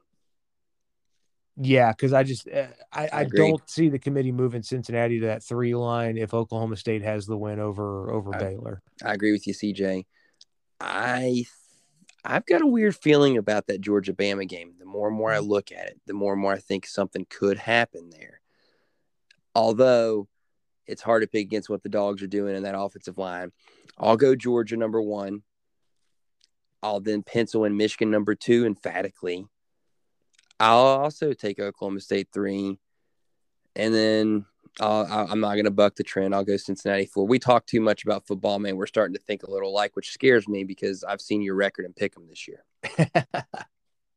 Yeah, because I just uh, I, I don't see the committee moving Cincinnati to that three line if Oklahoma State has the win over over I- Baylor. I agree with you, CJ. I I've got a weird feeling about that Georgia Bama game. The more and more I mm-hmm. look at it, the more and more I think something could happen there. Although it's hard to pick against what the dogs are doing in that offensive line. I'll go Georgia number one. I'll then pencil in Michigan number two emphatically. I'll also take Oklahoma State three. And then uh, I- I'm not going to buck the trend. I'll go Cincinnati four. We talk too much about football, man. We're starting to think a little alike, which scares me because I've seen your record and pick them this year.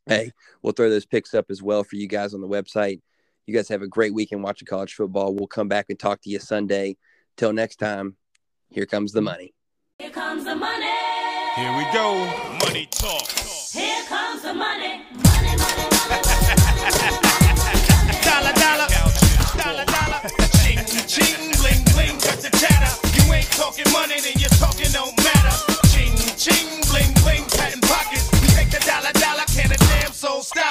hey, we'll throw those picks up as well for you guys on the website. You guys have a great weekend watching college football. We'll come back and talk to you Sunday. Till next time, here comes the money. Here comes the money. Here we go. Money talk. Here comes the money. Money, talking money, then you're talking no matter. Ching, ching, bling, bling, patent pockets. Take the dollar, dollar, can a damn soul stop?